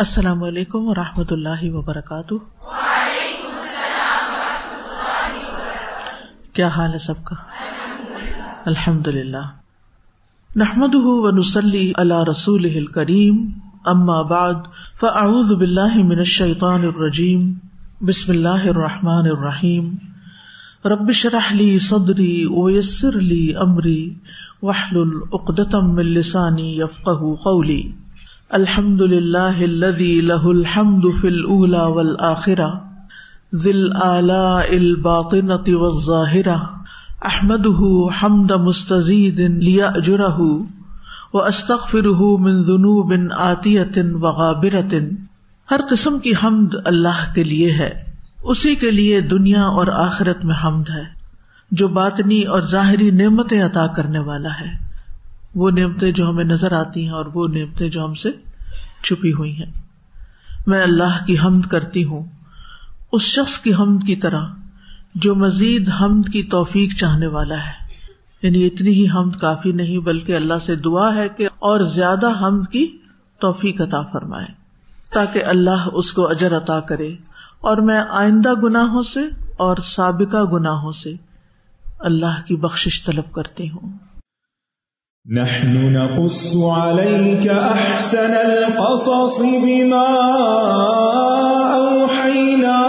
السلام علیکم ورحمۃ اللہ وبرکاتہ۔ کیا حال ہے سب کا؟ الحمد للہ نحمد و نسلی اللہ رسول کریم اما بعد، فاعوذ باللہ من الشیطان الرجیم، بسم اللہ الرحمن الرحیم۔ رب شرح لی صدری ویسر لی امری وحلل اقدتم من لسانی یفقہ قولی۔ الحمد للہ الذي له الحمد في الأولى والآخرة ذي الآلاء الباطنة والظاهرة أحمده حمد مستزيد ليأجره وأستغفره من ذنوب آتية وغابرة ہر قسم کی حمد اللہ کے لیے ہے اسی کے لیے دنیا اور آخرت میں حمد ہے جو باطنی اور ظاہری نعمتیں عطا کرنے والا ہے وہ نعمتیں جو ہمیں نظر آتی ہیں اور وہ نعمتیں جو ہم سے چھپی ہوئی ہیں۔ میں اللہ کی حمد کرتی ہوں۔ اس شخص کی حمد کی طرح جو مزید حمد کی توفیق چاہنے والا ہے۔ یعنی اتنی ہی حمد کافی نہیں، بلکہ اللہ سے دعا ہے کہ اور زیادہ حمد کی توفیق عطا فرمائے، تاکہ اللہ اس کو اجر عطا کرے۔ اور میں آئندہ گناہوں سے اور سابقہ گناہوں سے اللہ کی بخشش طلب کرتی ہوں۔ نحن نقص عليك أحسن القصص بما أوحينا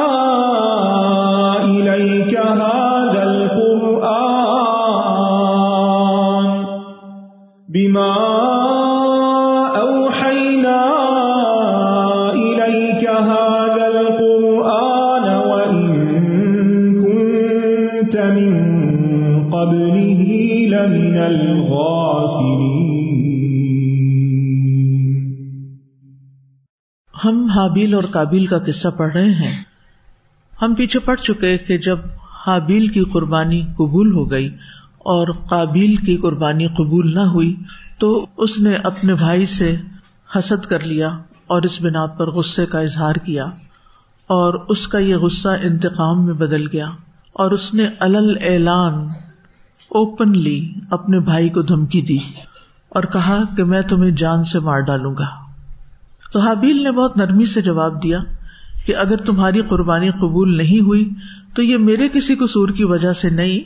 إليك هذا القرآن بما أوحينا ہم حابیل اور کابیل کا قصہ پڑھ رہے ہیں۔ ہم پیچھے پڑ چکے کہ جب حابیل کی قربانی قبول ہو گئی اور قابیل کی قربانی قبول نہ ہوئی تو اس نے اپنے بھائی سے حسد کر لیا اور اس بنا پر غصے کا اظہار کیا اور اس کا یہ غصہ انتقام میں بدل گیا اور اس نے الل اعلان اوپنلی اپنے بھائی کو دھمکی دی اور کہا کہ میں تمہیں جان سے مار ڈالوں گا۔ تو حابیل نے بہت نرمی سے جواب دیا کہ اگر تمہاری قربانی قبول نہیں ہوئی تو یہ میرے کسی قصور کی وجہ سے نہیں،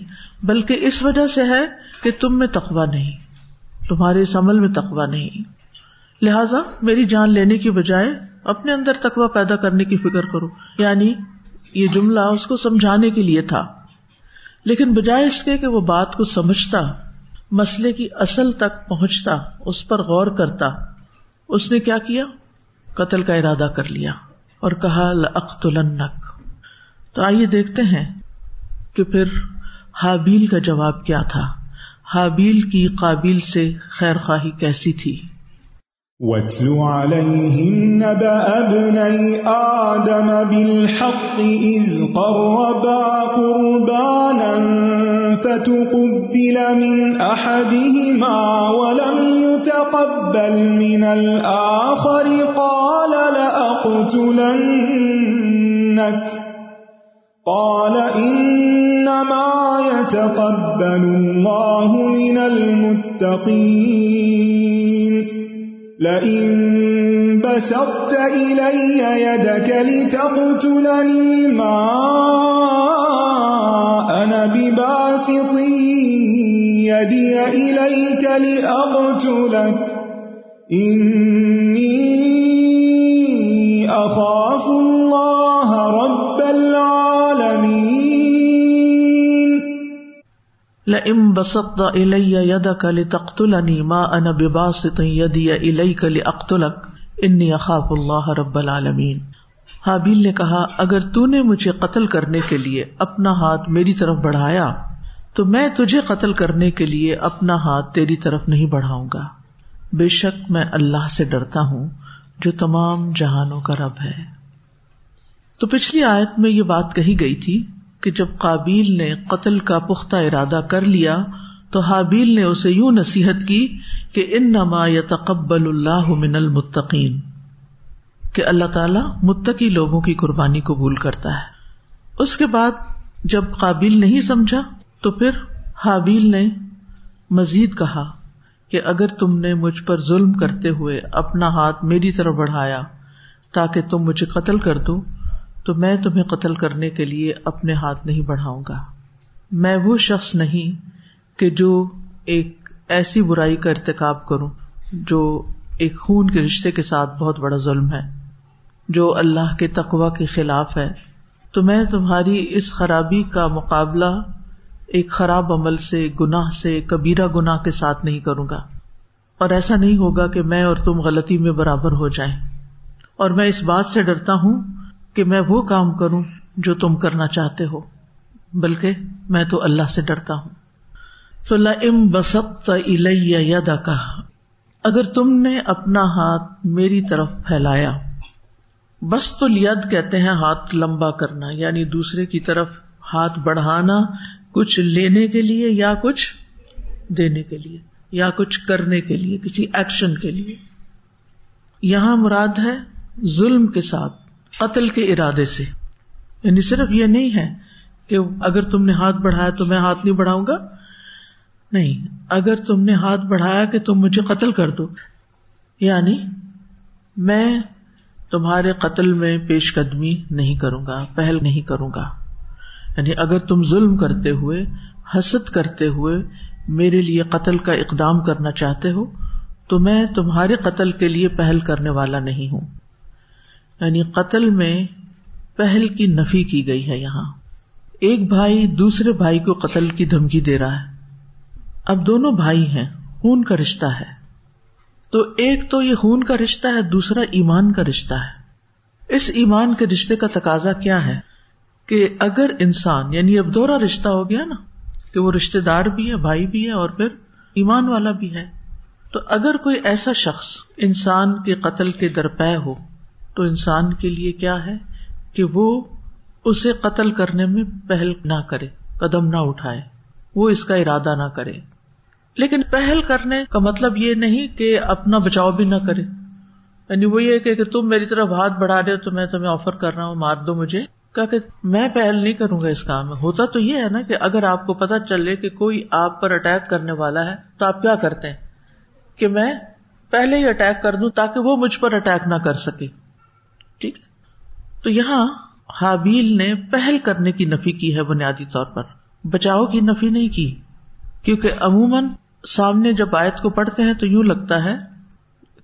بلکہ اس وجہ سے ہے کہ تم میں تقوا نہیں، تمہارے اس عمل میں تقوا نہیں۔ لہذا میری جان لینے کی بجائے اپنے اندر تقوا پیدا کرنے کی فکر کرو۔ یعنی یہ جملہ اس کو سمجھانے کے لیے تھا۔ لیکن بجائے اس کے کہ وہ بات کو سمجھتا، مسئلے کی اصل تک پہنچتا، اس پر غور کرتا، اس نے کیا کیا؟ قتل کا ارادہ کر لیا اور کہا لنک تو آئیے دیکھتے ہیں کہ پھر حابیل کا جواب کیا تھا۔ حابیل کی قابل سے خیر خواہی کیسی تھی؟ واتل عليهم نبأ ابني آدم بالحق إذ قربا قربانا فتقبل من أحدهما ولم يتقبل من الآخر قال لأقتلنك قال إنما يتقبل الله من المتقين. لئن بسطت إلي يدك لتقتلني ما بباسط يدي إليك لأقتلك. إني أخاف الله رب العالمين. لئن بسطت إلي يدك لتقتلني ما أنا بباسط يدي إليك لأقتلك، إني أخاف الله رب العالمين. حابیل نے کہا، اگر تو نے مجھے قتل کرنے کے لیے اپنا ہاتھ میری طرف بڑھایا، تو میں تجھے قتل کرنے کے لیے اپنا ہاتھ تیری طرف نہیں بڑھاؤں گا۔ بے شک میں اللہ سے ڈرتا ہوں۔ جو تمام جہانوں کا رب ہے۔ تو پچھلی آیت میں یہ بات کہی گئی تھی کہ جب قابیل نے قتل کا پختہ ارادہ کر لیا، تو حابیل نے اسے یوں نصیحت کی کہ ان نما یا تقبل اللہ من المتقین، کہ اللہ تعالیٰ متقی لوگوں کی قربانی قبول کرتا ہے۔ اس کے بعد جب قابل نہیں سمجھا، تو پھر حابیل نے مزید کہا کہ اگر تم نے مجھ پر ظلم کرتے ہوئے اپنا ہاتھ میری طرف بڑھایا تاکہ تم مجھے قتل کر دو، تو میں تمہیں قتل کرنے کے لیے اپنے ہاتھ نہیں بڑھاؤں گا۔ میں وہ شخص نہیں کہ جو ایک ایسی برائی کا ارتکاب کروں، جو ایک خون کے رشتے کے ساتھ بہت بڑا ظلم ہے، جو اللہ کے تقوا کے خلاف ہے۔ تو میں تمہاری اس خرابی کا مقابلہ ایک خراب عمل سے، گناہ سے کبیرا گناہ کے ساتھ نہیں کروں گا۔ اور ایسا نہیں ہوگا کہ میں اور تم غلطی میں برابر ہو جائیں۔ اور میں اس بات سے ڈرتا ہوں کہ میں وہ کام کروں جو تم کرنا چاہتے ہو۔ بلکہ میں تو اللہ سے ڈرتا ہوں۔ تو ام بسط الیہ کا اگر تم نے اپنا ہاتھ میری طرف پھیلایا۔ بس تو لید کہتے ہیں ہاتھ لمبا کرنا یعنی دوسرے کی طرف ہاتھ بڑھانا کچھ لینے کے لیے یا کچھ دینے کے لیے، یا کچھ کرنے کے لیے، کسی ایکشن کے لیے۔ یہاں مراد ہے ظلم کے ساتھ، قتل کے ارادے سے۔ یعنی صرف یہ نہیں ہے کہ اگر تم نے ہاتھ بڑھایا تو میں ہاتھ نہیں بڑھاؤں گا۔ نہیں، اگر تم نے ہاتھ بڑھایا کہ تم مجھے قتل کر دو۔ یعنی میں تمہارے قتل میں پیش قدمی نہیں کروں گا، پہل نہیں کروں گا۔ یعنی اگر تم ظلم کرتے ہوئے، حسد کرتے ہوئے میرے لیے قتل کا اقدام کرنا چاہتے ہو، تو میں تمہارے قتل کے لیے پہل کرنے والا نہیں ہوں۔ یعنی قتل میں پہل کی نفی کی گئی ہے یہاں۔ ایک بھائی دوسرے بھائی کو قتل کی دھمکی دے رہا ہے۔ اب دونوں بھائی ہیں، خون کا رشتہ ہے۔ تو ایک تو یہ خون کا رشتہ ہے، دوسرا ایمان کا رشتہ ہے۔ اس ایمان کے رشتے کا تقاضا کیا ہے؟ کہ اگر انسان یعنی اب دوہرا رشتہ ہو گیا نا، کہ وہ رشتے دار بھی ہے، بھائی بھی ہے، اور پھر ایمان والا بھی ہے، تو اگر کوئی ایسا شخص انسان کے قتل کے درپے ہو، تو انسان کے لیے کیا ہے؟ کہ وہ اسے قتل کرنے میں پہل نہ کرے، قدم نہ اٹھائے، وہ اس کا ارادہ نہ کرے۔ لیکن پہل کرنے کا مطلب یہ نہیں کہ اپنا بچاؤ بھی نہ کرے۔ یعنی وہ یہ کہ تم میری طرف ہاتھ بڑھا رہے ہو تو میں تمہیں آفر کر رہا ہوں، مار دو مجھے۔ کہ میں پہل نہیں کروں گا اس کام میں۔ ہوتا تو یہ ہے نا کہ اگر آپ کو پتا چلے کہ کوئی آپ پر اٹیک کرنے والا ہے، تو آپ کیا کرتے ہیں؟ کہ میں پہلے ہی اٹیک کر دوں تاکہ وہ مجھ پر اٹیک نہ کر سکے۔ ٹھیک ہے؟ تو یہاں حابیل نے پہل کرنے کی نفی کی ہے بنیادی طور پر۔ بچاؤ کی نفی نہیں کی۔ کیونکہ عموماً سامنے جب آیت کو پڑھتے ہیں تو یوں لگتا ہے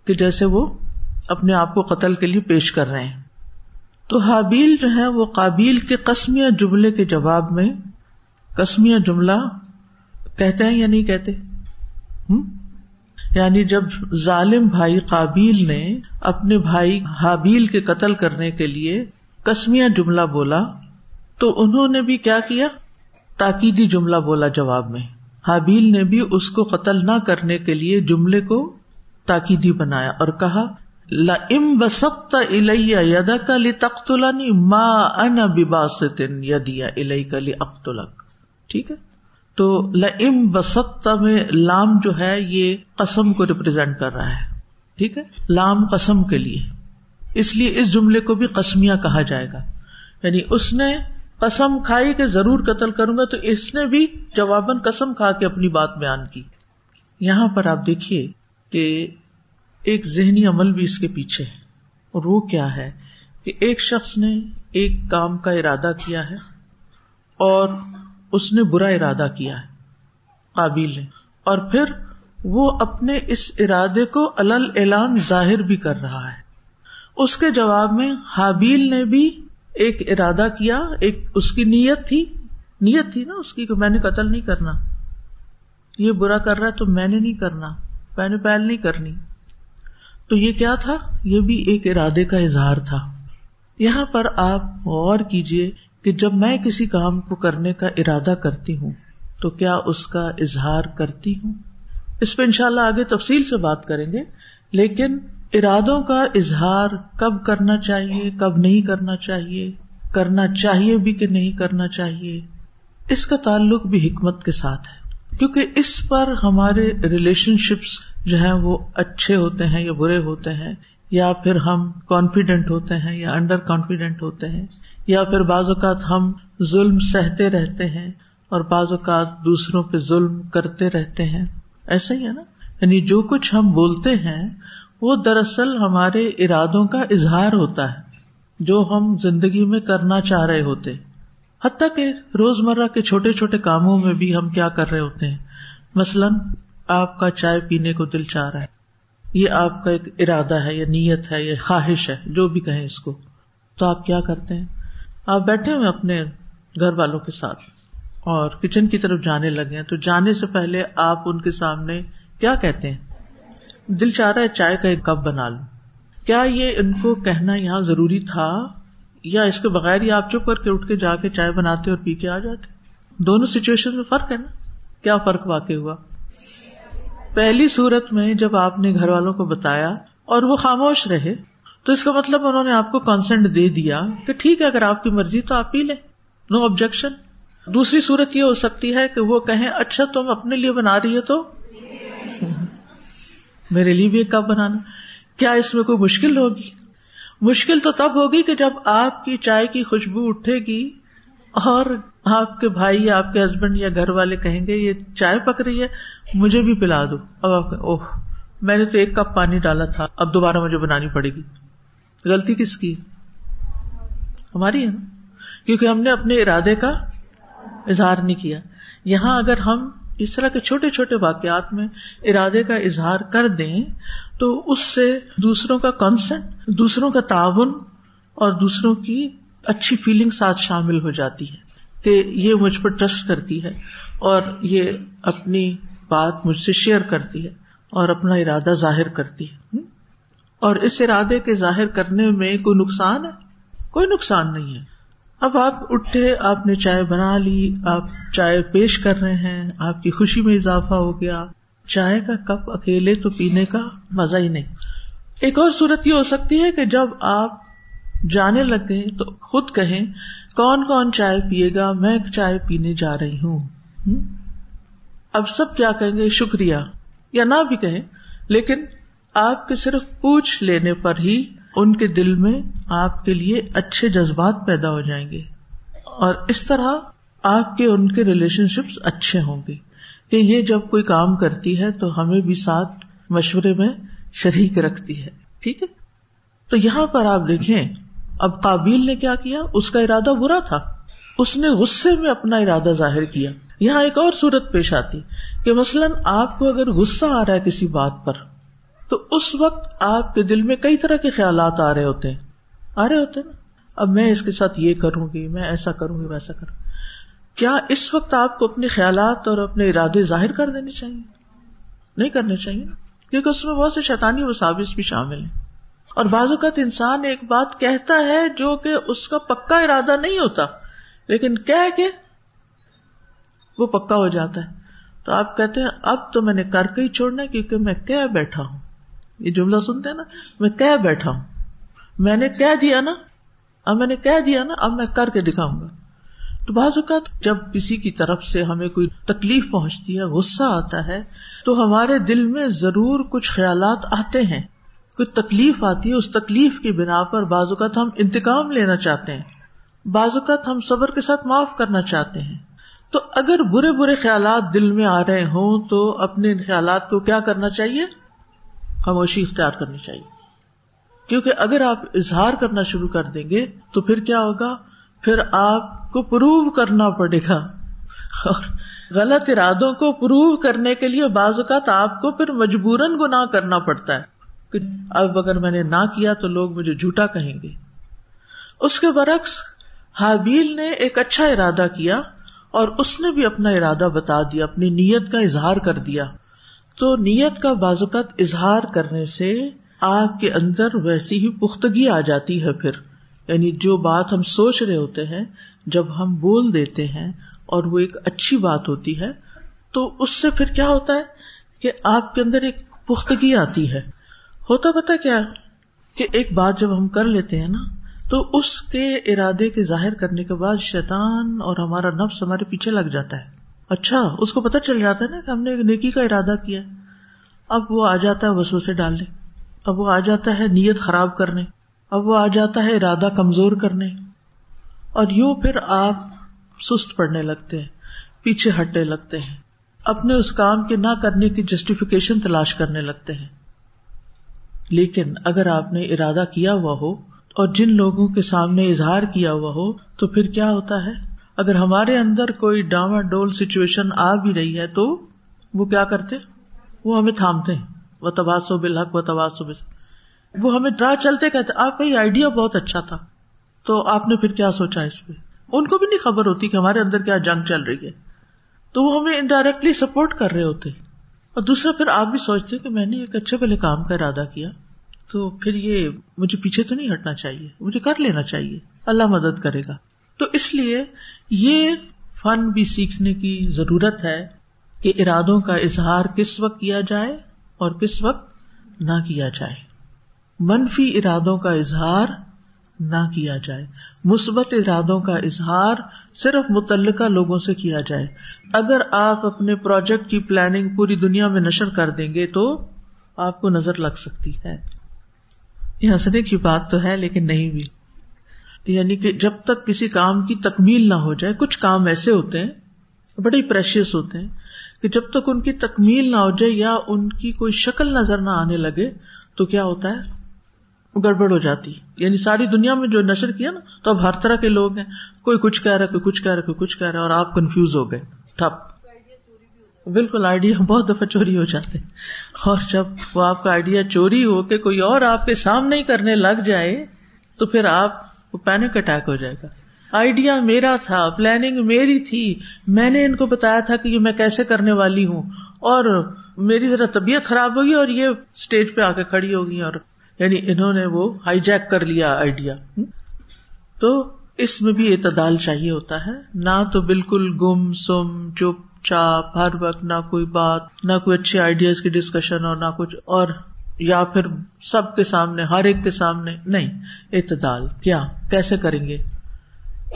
کہ جیسے وہ اپنے آپ کو قتل کے لیے پیش کر رہے ہیں۔ تو حابیل جو ہے وہ قابیل کے قسمیہ جملے کے جواب میں قسمیہ جملہ کہتے ہیں یا نہیں کہتے؟ یعنی جب ظالم بھائی قابیل نے اپنے بھائی حابیل کے قتل کرنے کے لیے کسمیا جملہ بولا تو انہوں نے بھی کیا کیا؟ تاکیدی جملہ بولا جواب میں۔ حابیل نے بھی اس کو قتل نہ کرنے کے لیے جملے کو تاکیدی بنایا اور کہا لم بسط ادا لی تخت ماں ان یدیا الئی ٹھیک ہے؟ تو لم بسط میں لام جو ہے یہ قسم کو ریپرزینٹ کر رہا ہے۔ ٹھیک ہے؟ لام قسم کے لیے۔ اس لیے اس جملے کو بھی قسمیاں کہا جائے گا۔ یعنی اس نے قسم کھائی کہ ضرور قتل کروں گا تو اس نے بھی جواباً قسم کھا کے اپنی بات بیان کی۔ یہاں پر آپ دیکھیے کہ ایک ذہنی عمل بھی اس کے پیچھے ہے۔ اور وہ کیا ہے کہ ایک شخص نے ایک کام کا ارادہ کیا ہے اور اس نے برا ارادہ کیا ہے، قابل نے اور پھر وہ اپنے اس ارادے کو الل اعلان ظاہر بھی کر رہا ہے۔ اس کے جواب میں حابیل نے بھی ایک ارادہ کیا، ایک اس کی نیت تھی۔ نیت تھی نا اس کی کہ میں نے قتل نہیں کرنا۔ یہ برا کر رہا ہے تو میں نے نہیں کرنا، میں نے پہل نہیں کرنی۔ تو یہ کیا تھا؟ یہ بھی ایک ارادے کا اظہار تھا۔ یہاں پر آپ غور کیجیے کہ جب میں کسی کام کو کرنے کا ارادہ کرتی ہوں، تو کیا اس کا اظہار کرتی ہوں؟ اس پہ انشاءاللہ آگے تفصیل سے بات کریں گے، لیکن ارادوں کا اظہار کب کرنا چاہیے، کب نہیں کرنا چاہیے کرنا چاہیے بھی کہ نہیں کرنا چاہیے، اس کا تعلق بھی حکمت کے ساتھ ہے۔ کیونکہ اس پر ہمارے ریلیشن شپس جو ہے وہ اچھے ہوتے ہیں یا برے ہوتے ہیں، یا پھر ہم کانفیڈینٹ ہوتے ہیں یا انڈر کانفیڈینٹ ہوتے ہیں، یا پھر بعض اوقات ہم ظلم سہتے رہتے ہیں اور بعض اوقات دوسروں پہ ظلم کرتے رہتے ہیں۔ ایسا ہی ہے نا؟ یعنی جو کچھ ہم بولتے ہیں، وہ دراصل ہمارے ارادوں کا اظہار ہوتا ہے، جو ہم زندگی میں کرنا چاہ رہے ہوتے۔ حتیٰ کہ روز مرہ کے چھوٹے چھوٹے کاموں میں بھی ہم کیا کر رہے ہوتے ہیں۔ مثلاً، آپ کا چائے پینے کو دل چاہ رہا ہے۔ یہ آپ کا ایک ارادہ ہے یا نیت ہے یا خواہش ہے، جو بھی کہیں اس کو۔ تو آپ کیا کرتے ہیں؟ آپ بیٹھے ہوئے اپنے گھر والوں کے ساتھ اور کچن کی طرف جانے لگے ہیں۔ تو جانے سے پہلے آپ ان کے سامنے کیا کہتے ہیں؟ دل چاہ رہا ہے چائے کا ایک کپ بنا لوں۔ کیا یہ ان کو کہنا یہاں ضروری تھا؟ یا اس کے بغیر ہی آپ چپ کر کے اٹھ کے جا کے چائے بناتے اور پی کے آ جاتے؟ دونوں سچویشن میں فرق ہے نا؟ کیا فرق واقع ہوا؟ پہلی صورت میں جب آپ نے گھر والوں کو بتایا اور وہ خاموش رہے، تو اس کا مطلب انہوں نے آپ کو کانسینٹ دے دیا کہ ٹھیک ہے، اگر آپ کی مرضی تو آپ پی لیں۔ نو آبجیکشن دوسری صورت یہ ہو سکتی ہے کہ وہ کہیں اچھا تم اپنے لیے بنا رہی ہو تو؟ میرے لیے بھی ایک کپ بنانا۔ کیا اس میں کوئی مشکل ہوگی؟ مشکل تو تب ہوگی کہ جب آپ کی چائے کی خوشبو اٹھے گی اور آپ کے بھائی یا آپ کے ہسبینڈ یا گھر والے کہیں گے، یہ چائے پک رہی ہے، مجھے بھی پلا دو. اب آپ اوہ، میں نے تو ایک کپ پانی ڈالا تھا، اب دوبارہ مجھے بنانی پڑے گی. غلطی کس کی؟ ہماری ہے نا؟ کیونکہ ہم نے اپنے ارادے کا اظہار نہیں کیا۔ یہاں اگر ہم اس طرح کے چھوٹے چھوٹے واقعات میں ارادے کا اظہار کر دیں تو اس سے دوسروں کا کانسنٹ دوسروں کا تعاون اور دوسروں کی اچھی فیلنگ ساتھ شامل ہو جاتی ہے کہ یہ مجھ پر ٹرسٹ کرتی ہے اور یہ اپنی بات مجھ سے شیئر کرتی ہے اور اپنا ارادہ ظاہر کرتی ہے۔ اور اس ارادے کے ظاہر کرنے میں کوئی نقصان ہے؟ کوئی نقصان نہیں ہے۔ اب آپ اٹھے، آپ نے چائے بنا لی، آپ چائے پیش کر رہے ہیں، آپ کی خوشی میں اضافہ ہو گیا۔ چائے کا کپ اکیلے تو پینے کا مزہ ہی نہیں۔ ایک اور صورت یہ ہو سکتی ہے کہ جب آپ جانے لگے تو خود کہیں، کون کون چائے پیے گا؟ میں چائے پینے جا رہی ہوں۔ اب سب کیا کہیں گے؟ شکریہ۔ یا نہ بھی کہیں، لیکن آپ کے صرف پوچھ لینے پر ہی ان کے دل میں آپ کے لیے اچھے جذبات پیدا ہو جائیں گے اور اس طرح آپ کے ان کے ریلیشن شپس اچھے ہوں گے کہ یہ جب کوئی کام کرتی ہے تو ہمیں بھی ساتھ مشورے میں شریک رکھتی ہے، ٹھیک ہے؟ تو یہاں پر آپ دیکھیں، اب کابل نے کیا کیا؟ اس کا ارادہ برا تھا۔ اس نے غصے میں اپنا ارادہ ظاہر کیا۔ یہاں ایک اور صورت پیش آتی کہ مثلاً آپ کو اگر غصہ آ رہا ہے کسی بات پر تو اس وقت آپ کے دل میں کئی طرح کے خیالات آ رہے ہوتے ہیں۔ آ رہے ہوتے ہیں نا۔ اب میں اس کے ساتھ یہ کروں گی، میں ایسا کروں گی، ویسا کروں کیا اس وقت آپ کو اپنے خیالات اور اپنے ارادے ظاہر کر دینے چاہیے؟ نہیں کرنے چاہیے، کیونکہ اس میں بہت سے شیطانی مساوس بھی شامل ہیں۔ اور بعض اوقات انسان ایک بات کہتا ہے جو کہ اس کا پکا ارادہ نہیں ہوتا، لیکن کہہ کے وہ پکا ہو جاتا ہے۔ تو آپ کہتے ہیں، اب تو میں نے کر کے ہی چھوڑنا کیونکہ میں کہہ بیٹھا ہوں۔ یہ جملہ سنتے ہیں نا، میں کہہ بیٹھا ہوں۔ میں نے کہہ دیا نا، اب میں نے کہہ دیا نا، اب میں کر کے دکھاؤں گا۔ تو بعض اوقات جب کسی کی طرف سے ہمیں کوئی تکلیف پہنچتی ہے، غصہ آتا ہے، تو ہمارے دل میں ضرور کچھ خیالات آتے ہیں۔ کوئی تکلیف آتی ہے، اس تکلیف کی بنا پر بعض اوقات ہم انتقام لینا چاہتے ہیں۔ بعض اوقات ہم صبر کے ساتھ معاف کرنا چاہتے ہیں۔ تو اگر برے برے خیالات دل میں آ رہے ہوں، تو اپنے ان خیالات کو کیا کرنا چاہیے؟ خاموشی اختیار کرنی چاہیے۔ کیونکہ اگر آپ اظہار کرنا شروع کر دیں گے تو پھر کیا ہوگا؟ پھر آپ کو پروو کرنا پڑے گا۔ اور غلط ارادوں کو پروو کرنے کے لیے بعض اوقات آپ کو پھر مجبوراً گنا کرنا پڑتا ہے۔ کہ اب اگر میں نے نہ کیا تو لوگ مجھے جھوٹا کہیں گے۔ اس کے برعکس، حابیل نے ایک اچھا ارادہ کیا اور اس نے بھی اپنا ارادہ بتا دیا، اپنی نیت کا اظہار کر دیا۔ تو نیت کا بازوقت اظہار کرنے سے آپ کے اندر ویسی ہی پختگی آ جاتی ہے پھر۔ یعنی جو بات ہم سوچ رہے ہوتے ہیں، جب ہم بول دیتے ہیں اور وہ ایک اچھی بات ہوتی ہے، تو اس سے پھر کیا ہوتا ہے کہ آپ کے اندر ایک پختگی آتی ہے۔ ہوتا پتا کیا کہ ایک بات جب ہم کر لیتے ہیں نا، تو اس کے ارادے کے ظاہر کرنے کے بعد شیطان اور ہمارا نفس ہمارے پیچھے لگ جاتا ہے۔ اچھا اس کو پتا چل جاتا ہے نا کہ ہم نے ایک نیکی کا ارادہ کیا۔ اب وہ آ جاتا ہے وسو سے ڈالنے۔ اب وہ آ جاتا ہے نیت خراب کرنے۔ اب وہ آ جاتا ہے ارادہ کمزور کرنے۔ اور یوں پھر آپ سست پڑنے لگتے ہیں، پیچھے ہٹنے لگتے ہیں۔ اپنے اس کام کے نہ کرنے کی جسٹیفیکیشن تلاش کرنے لگتے ہیں۔ لیکن اگر آپ نے ارادہ کیا ہوا ہو اور جن لوگوں کے سامنے اظہار کیا ہوا ہو تو پھر کیا ہوتا ہے؟ اگر ہمارے اندر کوئی ڈاما ڈول سچویشن آ بھی رہی ہے تو وہ کیا کرتے؟ وہ ہمیں تھامتے ہیں۔ وہ تباسو بالحق و تباسو وہ ہمیں راہ چلتے کہتے، آپ کا یہ آئیڈیا بہت اچھا تھا۔ تو آپ نے پھر کیا سوچا اس پہ؟ ان کو بھی نہیں خبر ہوتی کہ ہمارے اندر کیا جنگ چل رہی ہے۔ تو وہ ہمیں انڈائریکٹلی سپورٹ کر رہے ہوتے۔ اور دوسرا پھر آپ بھی سوچتے کہ میں نے ایک اچھے پہلے کام کا ارادہ کیا۔ تو پھر یہ مجھے پیچھے تو نہیں ہٹنا چاہیے، مجھے کر لینا چاہیے۔ اللہ مدد کرے گا۔ تو اس لیے یہ فن بھی سیکھنے کی ضرورت ہے کہ ارادوں کا اظہار کس وقت کیا جائے اور کس وقت نہ کیا جائے۔ منفی ارادوں کا اظہار نہ کیا جائے۔ مثبت ارادوں کا اظہار صرف متعلقہ لوگوں سے کیا جائے۔ اگر آپ اپنے پروجیکٹ کی پلاننگ پوری دنیا میں نشر کر دیں گے تو آپ کو نظر لگ سکتی ہے۔ یہ ہنسنے کی بات تو ہے لیکن نہیں بھی۔ یعنی کہ جب تک کسی کام کی تکمیل نہ ہو جائے، کچھ کام ایسے ہوتے ہیں، بڑے پریشیس ہوتے ہیں، کہ جب تک ان کی تکمیل نہ ہو جائے یا ان کی کوئی شکل نظر نہ آنے لگے، تو کیا ہوتا ہے؟ گڑبڑ ہو جاتی۔ یعنی ساری دنیا میں جو نشر کیا نا، تو اب ہر طرح کے لوگ ہیں۔ کوئی کچھ کہہ رہا کوئی کچھ کہہ رہا کوئی کچھ کہہ رہا اور آپ کنفیوز ہو گئے۔ ٹھپ۔ بالکل آئیڈیا بہت دفعہ چوری ہو جاتے اور جب وہ آپ کا آئیڈیا چوری ہو کے کوئی اور آپ کے سامنے ہی کرنے لگ جائے، تو پھر آپ کو پینک اٹیک ہو جائے گا۔ آئیڈیا میرا تھا پلاننگ میری تھی۔ میں نے ان کو بتایا تھا کہ یہ میں کیسے کرنے والی ہوں۔ اور میری ذرا طبیعت خراب ہوگی اور یہ اسٹیج پہ آ کے کھڑی ہوگی اور یعنی انہوں نے وہ ہائی جیک کر لیا آئیڈیا تو اس میں بھی اعتدال چاہیے ہوتا ہے۔ نہ تو بالکل گم، سم، چپ، چاپ، ہر وقت نہ کوئی بات، نہ کوئی اچھی آئیڈیاز کی ڈسکشن اور نہ کچھ۔ اور یا پھر سب کے سامنے، ہر ایک کے سامنے؟ نہیں، اعتدال۔ کیا؟ کیسے کریں گے؟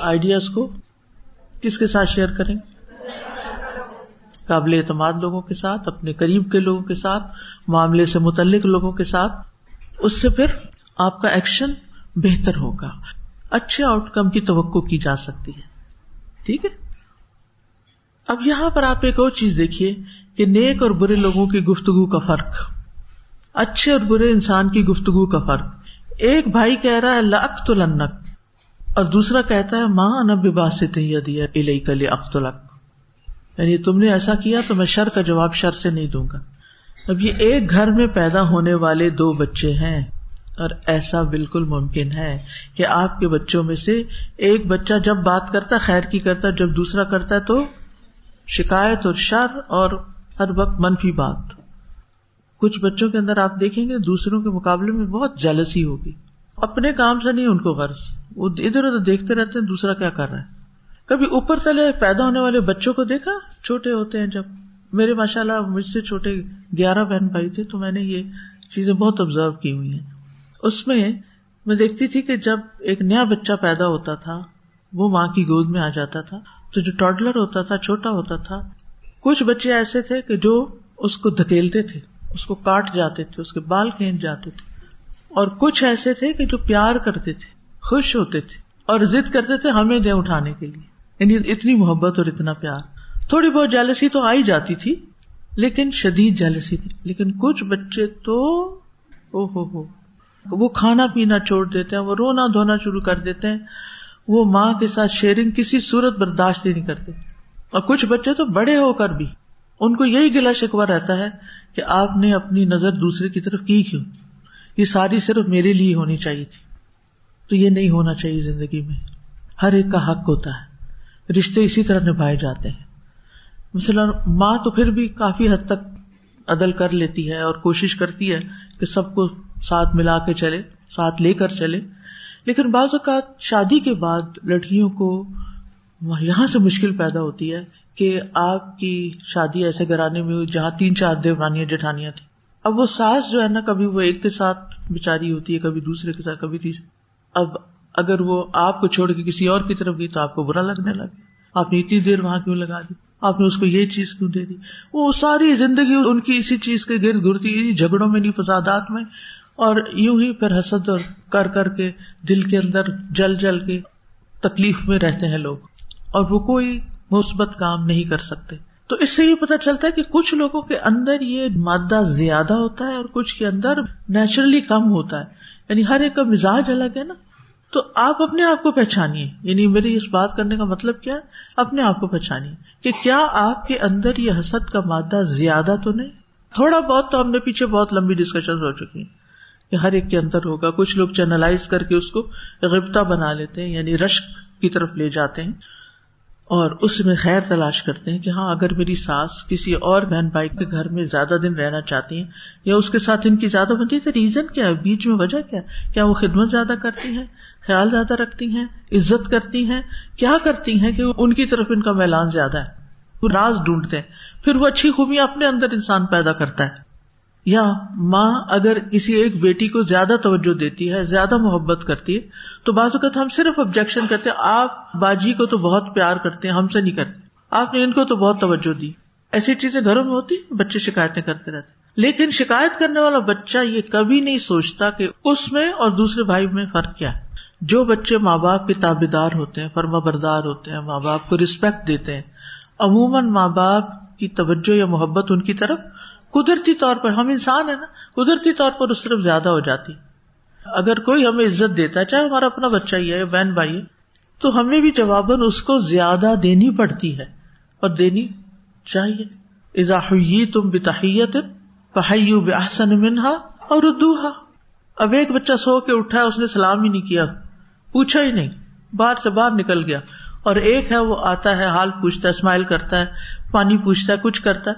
آئیڈیاز کو کس کے ساتھ شیئر کریں؟ قابل اعتماد لوگوں کے ساتھ، اپنے قریب کے لوگوں کے ساتھ، معاملے سے متعلق لوگوں کے ساتھ۔ اس سے پھر آپ کا ایکشن بہتر ہوگا۔ اچھے آؤٹ کم کی توقع کی جا سکتی ہے۔ ٹھیک ہے؟ اب یہاں پر آپ ایک اور چیز دیکھیے کہ نیک اور برے لوگوں کی گفتگو کا فرق۔ اچھے اور برے انسان کی گفتگو کا فرق۔ ایک بھائی کہہ رہا ہے لک تو لنک اور دوسرا کہتا ہے، ماں نب باسط کل اخت الق یعنی تم نے ایسا کیا تو میں شر کا جواب شر سے نہیں دوں گا۔ اب یہ ایک گھر میں پیدا ہونے والے دو بچے ہیں۔ اور ایسا بالکل ممکن ہے کہ آپ کے بچوں میں سے ایک بچہ جب بات کرتا، خیر کی کرتا، جب دوسرا کرتا تو شکایت اور شر اور ہر وقت منفی بات۔ کچھ بچوں کے اندر آپ دیکھیں گے، دوسروں کے مقابلے میں بہت جیلسی ہوگی۔ اپنے کام سے نہیں، ان کو غرض۔ وہ ادھر ادھر دیکھتے رہتے ہیں، دوسرا کیا کر رہا ہے؟ کبھی اوپر تلے پیدا ہونے والے بچوں کو دیکھا؟ چھوٹے ہوتے ہیں جب۔ میرے ماشاء اللہ مجھ سے چھوٹے گیارہ بہن بھائی تھے، تو میں نے یہ چیزیں بہت آبزرو کی ہوئی ہیں۔ اس میں میں دیکھتی تھی کہ جب ایک نیا بچہ پیدا ہوتا تھا، وہ ماں کی گود میں آ جاتا تھا۔ تو جو ٹوڈلر ہوتا تھا، چھوٹا ہوتا تھا، کچھ بچے ایسے تھے کہ جو اس کو دھکیلتے تھے۔ اس کو کاٹ جاتے تھے، اس کے بال کھینچ جاتے تھے۔ اور کچھ ایسے تھے کہ جو پیار کرتے تھے، خوش ہوتے تھے اور ضد کرتے تھے ہمیں دے اٹھانے کے لیے۔ یعنی اتنی محبت اور اتنا پیار۔ تھوڑی بہت جیلسی تو آئی جاتی تھی، لیکن شدید جیلسی تھی۔ لیکن کچھ بچے تو او ہو ہو۔ وہ کھانا پینا چھوڑ دیتے ہیں، وہ رونا دھونا شروع کر دیتے ہیں۔ وہ ماں کے ساتھ شیئرنگ کسی صورت برداشت ہی نہیں کرتے۔ اور کچھ بچے تو بڑے ہو کر بھی۔ ان کو یہی گلا شکوا رہتا ہے کہ آپ نے اپنی نظر دوسرے کی طرف کی کیوں؟ یہ ساری صرف میرے لیے ہونی چاہیے تھی۔ تو یہ نہیں ہونا چاہیے زندگی میں۔ ہر ایک کا حق ہوتا ہے۔ رشتے اسی طرح نبھائے جاتے ہیں۔ مثلاً ماں تو پھر بھی کافی حد تک عدل کر لیتی ہے اور کوشش کرتی ہے کہ سب کو ساتھ ملا کے چلے، ساتھ لے کر چلے۔ لیکن بعض اوقات شادی کے بعد لڑکیوں کو یہاں سے مشکل پیدا ہوتی ہے۔ کہ آپ کی شادی ایسے گھرانے میں ہوئی جہاں تین چار دیورانیاں جٹھانیاں تھیں۔ اب وہ ساس جو ہے نا، کبھی وہ ایک کے ساتھ بےچاری ہوتی ہے، کبھی دوسرے کے ساتھ، کبھی تیسرے۔ اب اگر وہ آپ کو چھوڑ کے کسی اور کی طرف گئی تو آپ کو برا لگنے لگے آپ نے اتنی دیر وہاں کیوں لگا دی؟ آپ نے اس کو یہ چیز کیوں دے دی؟ وہ ساری زندگی ان کی اسی چیز کے گرد گرتی جھگڑوں میں نہیں، فسادات میں۔ اور یوں ہی پھر حسد اور کر کر کے دل کے اندر جل جل کے تکلیف میں رہتے ہیں لوگ۔ اور وہ کوئی مثبت کام نہیں کر سکتے۔ تو اس سے یہ پتا چلتا ہے کہ کچھ لوگوں کے اندر یہ مادہ زیادہ ہوتا ہے اور کچھ کے اندر نیچرلی کم ہوتا ہے۔ یعنی ہر ایک کا مزاج الگ ہے نا۔ تو آپ اپنے آپ کو پہچانیے۔ یعنی میری اس بات کرنے کا مطلب کیا ہے؟ اپنے آپ کو پہچانیے کہ کیا آپ کے اندر یہ حسد کا مادہ زیادہ تو نہیں؟ تھوڑا بہت تو ہم نے پیچھے بہت لمبی ڈسکشن ہو چکی ہیں کہ ہر ایک کے اندر ہوگا۔ کچھ لوگ چینلائز کر کے اس کو غبتا بنا لیتے ہیں یعنی رشک کی طرف لے جاتے ہیں۔ اور اس میں خیر تلاش کرتے ہیں کہ ہاں اگر میری ساس کسی اور بہن بھائی کے گھر میں زیادہ دن رہنا چاہتی ہیں یا اس کے ساتھ ان کی زیادہ بنتی ہے تو ریزن کیا ہے؟ بیچ میں وجہ کیا کیا وہ خدمت زیادہ کرتی ہیں؟ خیال زیادہ رکھتی ہیں؟ عزت کرتی ہیں؟ کیا کرتی ہیں کہ ان کی طرف ان کا میلان زیادہ ہے؟ وہ راز ڈھونڈتے ہیں۔ پھر وہ اچھی خوبیاں اپنے اندر انسان پیدا کرتا ہے۔ یا ماں اگر کسی ایک بیٹی کو زیادہ توجہ دیتی ہے، زیادہ محبت کرتی ہے، تو بعض اوقات ہم صرف آبجیکشن کرتے آپ باجی کو تو بہت پیار کرتے ہیں، ہم سے نہیں کرتے، آپ نے ان کو تو بہت توجہ دی۔ ایسی چیزیں گھروں میں ہوتی بچے شکایتیں کرتے رہتے لیکن شکایت کرنے والا بچہ یہ کبھی نہیں سوچتا کہ اس میں اور دوسرے بھائی میں فرق کیا ہے۔ جو بچے ماں باپ کے تابے دار ہوتے ہیں، فرما بردار ہوتے ہیں، ماں باپ کو ریسپیکٹ دیتے ہیں، عموماً ماں باپ کی توجہ یا محبت ان کی طرف قدرتی طور پر، ہم انسان ہے نا، قدرتی طور پر اس طرف زیادہ ہو جاتی۔ اگر کوئی ہمیں عزت دیتا ہے، چاہے ہمارا اپنا بچہ ہی ہے، بہن بھائی ہے، تو ہمیں بھی جواباً اس کو زیادہ دینی پڑتی ہے۔ اور دینی چاہیے۔ اضافی تم بتحیت پہیو بحسن منہا اور ردوہا۔ اب ایک بچہ سو کے اٹھا اس نے سلام ہی نہیں کیا۔ پوچھا ہی نہیں۔ باہر سے باہر نکل گیا۔ اور ایک ہے، وہ آتا ہے، حال پوچھتا ہے، اسمائل کرتا ہے، پانی پوچھتا ہے، کچھ کرتا ہے۔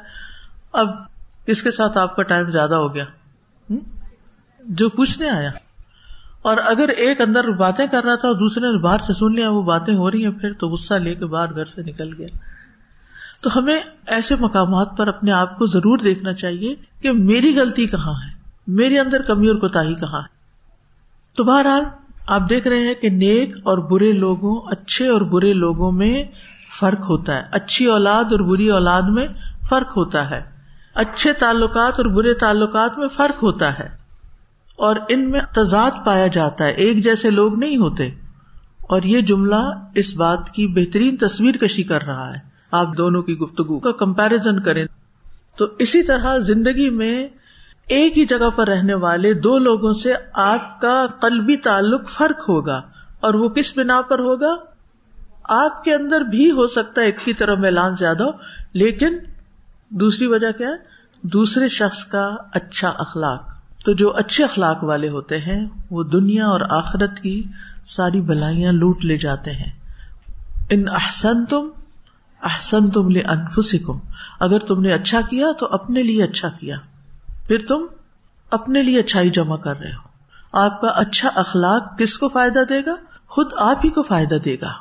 اب کس کے ساتھ آپ کا ٹائم زیادہ ہو گیا؟ جو پوچھنے آیا۔ اور اگر ایک اندر باتیں کر رہا تھا اور دوسرے نے باہر سے سن لیا، وہ باتیں ہو رہی ہیں، پھر تو غصہ لے کے باہر گھر سے نکل گیا۔ تو ہمیں ایسے مقامات پر اپنے آپ کو ضرور دیکھنا چاہیے کہ میری غلطی کہاں ہے؟ میرے اندر کمی اور کوتا کہاں ہے؟ تو بہرحال، آپ دیکھ رہے ہیں کہ نیک اور برے لوگوں، اچھے اور برے لوگوں میں فرق ہوتا ہے۔ اچھی اولاد اور بری اولاد میں فرق ہوتا ہے۔ اچھے تعلقات اور برے تعلقات میں فرق ہوتا ہے اور ان میں تضاد پایا جاتا ہے، ایک جیسے لوگ نہیں ہوتے۔ اور یہ جملہ اس بات کی بہترین تصویر کشی کر رہا ہے۔ آپ دونوں کی گفتگو کا کمپیرزن کریں۔ تو اسی طرح زندگی میں ایک ہی جگہ پر رہنے والے دو لوگوں سے آپ کا قلبی تعلق فرق ہوگا۔ اور وہ کس بنا پر ہوگا؟ آپ کے اندر بھی ہو سکتا ہے، ایک کی طرح میلان زیادہ ہو، لیکن دوسری وجہ کیا ہے؟ دوسرے شخص کا اچھا اخلاق۔ تو جو اچھے اخلاق والے ہوتے ہیں، وہ دنیا اور آخرت کی ساری بلائیاں لوٹ لے جاتے ہیں۔ ان احسن تم احسن تم لے انفسکم اگر تم نے اچھا کیا، تو اپنے لیے اچھا کیا۔ پھر تم اپنے لیے اچھائی جمع کر رہے ہو۔ آپ کا اچھا اخلاق کس کو فائدہ دے گا؟ خود آپ ہی کو فائدہ دے گا۔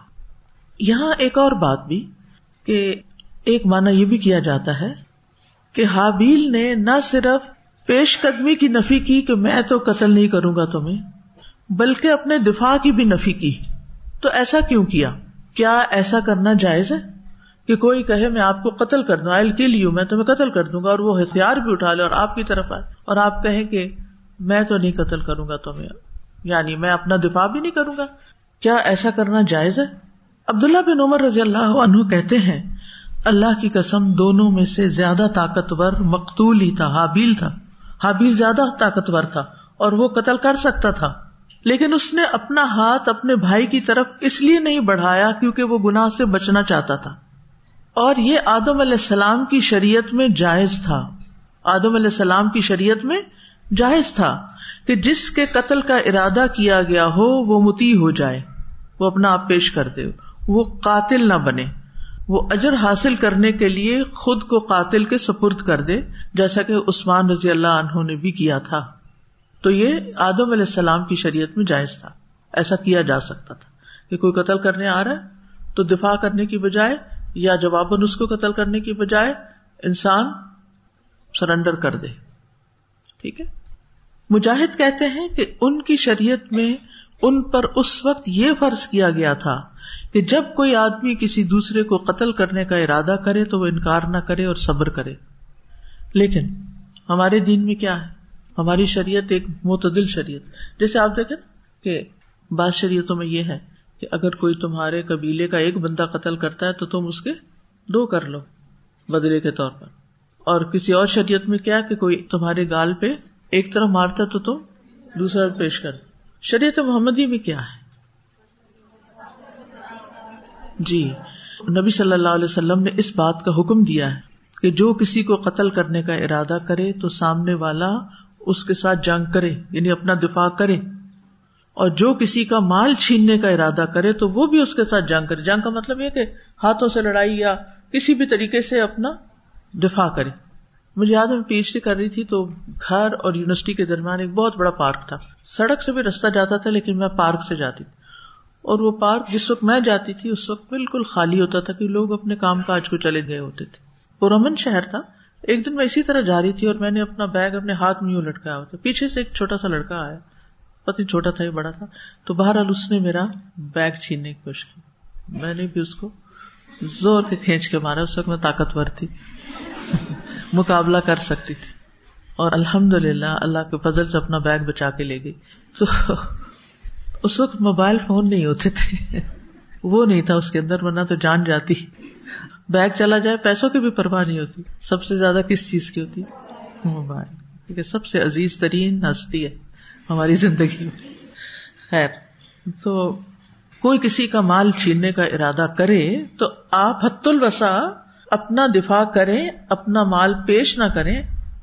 یہاں ایک اور بات بھی کہ ایک مانا یہ بھی کیا جاتا ہے کہ حابیل نے نہ صرف پیش قدمی کی نفی کی کہ میں تو قتل نہیں کروں گا تمہیں، بلکہ اپنے دفاع کی بھی نفی کی۔ تو ایسا کیوں کیا؟ کیا ایسا کرنا جائز ہے کہ کوئی کہے میں آپ کو قتل کر دوں آئل کے لیے میں تمہیں قتل کر دوں گا اور وہ ہتھیار بھی اٹھا لے اور آپ کی طرف آئے اور آپ کہیں کہ میں تو نہیں قتل کروں گا تمہیں یعنی میں اپنا دفاع بھی نہیں کروں گا۔ کیا ایسا کرنا جائز ہے؟ عبداللہ بن عمر رضی اللہ عنہ کہتے ہیں اللہ کی قسم دونوں میں سے زیادہ طاقتور، مقتول ہی تھا، حابیل تھا۔ حابیل زیادہ طاقتور تھا اور وہ قتل کر سکتا تھا۔ لیکن اس نے اپنا ہاتھ اپنے بھائی کی طرف اس لیے نہیں بڑھایا کیونکہ وہ گناہ سے بچنا چاہتا تھا۔ اور یہ آدم علیہ السلام کی شریعت میں جائز تھا۔ آدم علیہ السلام کی شریعت میں جائز تھا کہ جس کے قتل کا ارادہ کیا گیا ہو وہ متی ہو جائے۔ وہ اپنا آپ پیش کر دے وہ قاتل نہ بنے۔ وہ اجر حاصل کرنے کے لیے خود کو قاتل کے سپرد کر دے، جیسا کہ عثمان رضی اللہ عنہ نے بھی کیا تھا۔ تو یہ آدم علیہ السلام کی شریعت میں جائز تھا۔ ایسا کیا جا سکتا تھا۔ کہ کوئی قتل کرنے آ رہا ہے تو دفاع کرنے کی بجائے یا جواباً اس کو قتل کرنے کی بجائے انسان سرنڈر کر دے۔ ٹھیک ہے؟ مجاہد کہتے ہیں کہ ان کی شریعت میں ان پر اس وقت یہ فرض کیا گیا تھا کہ جب کوئی آدمی کسی دوسرے کو قتل کرنے کا ارادہ کرے تو وہ انکار نہ کرے اور صبر کرے۔ لیکن ہمارے دین میں کیا ہے؟ ہماری شریعت ایک معتدل شریعت۔ جیسے آپ دیکھیں کہ بعض شریعتوں میں یہ ہے کہ اگر کوئی تمہارے قبیلے کا ایک بندہ قتل کرتا ہے تو تم اس کے دو کر لو بدلے کے طور پر۔ اور کسی اور شریعت میں کیا کہ کوئی تمہارے گال پہ ایک طرف مارتا تو تم دوسرا پیش کر۔ شریعت محمدی میں کیا ہے؟ جی نبی صلی اللہ علیہ وسلم نے اس بات کا حکم دیا ہے کہ جو کسی کو قتل کرنے کا ارادہ کرے تو سامنے والا اس کے ساتھ جنگ کرے یعنی اپنا دفاع کرے۔ اور جو کسی کا مال چھیننے کا ارادہ کرے تو وہ بھی اس کے ساتھ جنگ کرے۔ جنگ کا مطلب یہ کہ ہاتھوں سے لڑائی یا کسی بھی طریقے سے اپنا دفاع کرے۔ مجھے یاد میں پی ایچ ڈی کر رہی تھی تو گھر اور یونیورسٹی کے درمیان ایک بہت بڑا پارک تھا۔ سڑک سے بھی رستہ جاتا تھا، لیکن میں پارک سے جاتی۔ تھی اور وہ پارک جس وقت میں جاتی تھی، اس وقت بالکل خالی ہوتا تھا کہ لوگ اپنے کام کاج کو چلے گئے ہوتے تھے۔ پورمن شہر تھا۔ ایک دن میں اسی طرح جا رہی تھی اور میں نے اپنا بیگ اپنے ہاتھ میں یوں لٹکایا ہوتا پیچھے سے ایک چھوٹا سا لڑکا آیا۔ پتی چھوٹا تھا یا بڑا تھا۔ تو بہرحال اس نے میرا بیگ چھیننے کی کوشش کی۔ میں نے بھی اس کو زور کے کھینچ کے مارا۔ اس وقت میں طاقتور تھی۔ مقابلہ کر سکتی تھی۔ اور الحمد للہ اللہ کے فضل سے اپنا بیگ بچا کے لے گئی۔ تو اس وقت موبائل فون نہیں ہوتے تھے۔ وہ نہیں تھا اس کے اندر، ورنہ تو جان جاتی۔ بیگ چلا جائے، پیسوں کی بھی پرواہ نہیں ہوتی۔ سب سے زیادہ کس چیز کی ہوتی؟ موبائل۔ کیونکہ سب سے عزیز ترین ہستی ہے ہماری زندگی میں۔ خیر، تو کوئی کسی کا مال چھیننے کا ارادہ کرے تو آپ حت الوسا اپنا دفاع کریں، اپنا مال پیش نہ کریں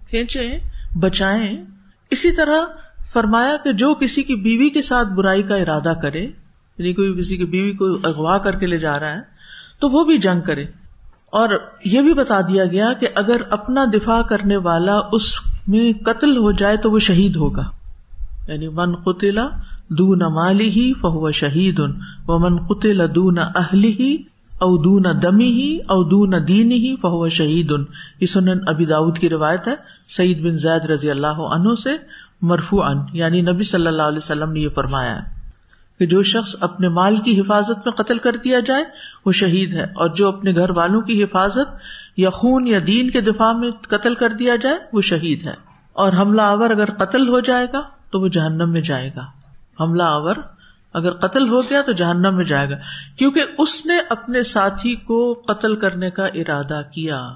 کھینچے بچائیں۔ اسی طرح فرمایا کہ جو کسی کی بیوی کے ساتھ برائی کا ارادہ کرے یعنی کوئی کسی کی بیوی کو اغوا کر کے لے جا رہا ہے، تو وہ بھی جنگ کرے۔ اور یہ بھی بتا دیا گیا کہ اگر اپنا دفاع کرنے والا اس میں قتل ہو جائے تو وہ شہید ہوگا۔ یعنی من قطلا دون مالی ہی فہو شہید ان وہ من قطلا دون اہلی ہی اودون دمی ہی اودون دین ہی فہو شہید۔ ان یہ سنن ابی داود کی روایت ہے، سعید بن زید رضی اللہ عنہ سے۔ مرفو ان یعنی نبی صلی اللہ علیہ وسلم نے یہ فرمایا ہے کہ جو شخص اپنے مال کی حفاظت میں قتل کر دیا جائے، وہ شہید ہے، اور جو اپنے گھر والوں کی حفاظت یا خون یا دین کے دفاع میں قتل کر دیا جائے، وہ شہید ہے۔ اور حملہ آور اگر قتل ہو جائے گا، تو وہ جہنم میں جائے گا۔ حملہ آور اگر قتل ہو گیا، تو جہنم میں جائے گا۔ کیونکہ اس نے اپنے ساتھی کو قتل کرنے کا ارادہ کیا۔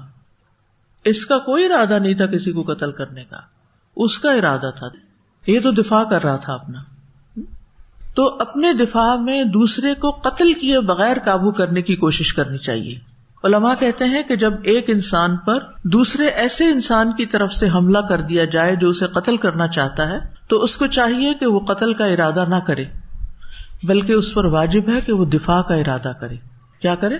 اس کا کوئی ارادہ نہیں تھا کسی کو قتل کرنے کا۔ اس کا ارادہ تھا۔ یہ تو دفاع کر رہا تھا اپنا۔ تو اپنے دفاع میں دوسرے کو قتل کیے بغیر قابو کرنے کی کوشش کرنی چاہیے۔ علماء کہتے ہیں کہ جب ایک انسان پر دوسرے ایسے انسان کی طرف سے حملہ کر دیا جائے جو اسے قتل کرنا چاہتا ہے، تو اس کو چاہیے کہ وہ قتل کا ارادہ نہ کرے، بلکہ اس پر واجب ہے کہ وہ دفاع کا ارادہ کرے۔ کیا کرے؟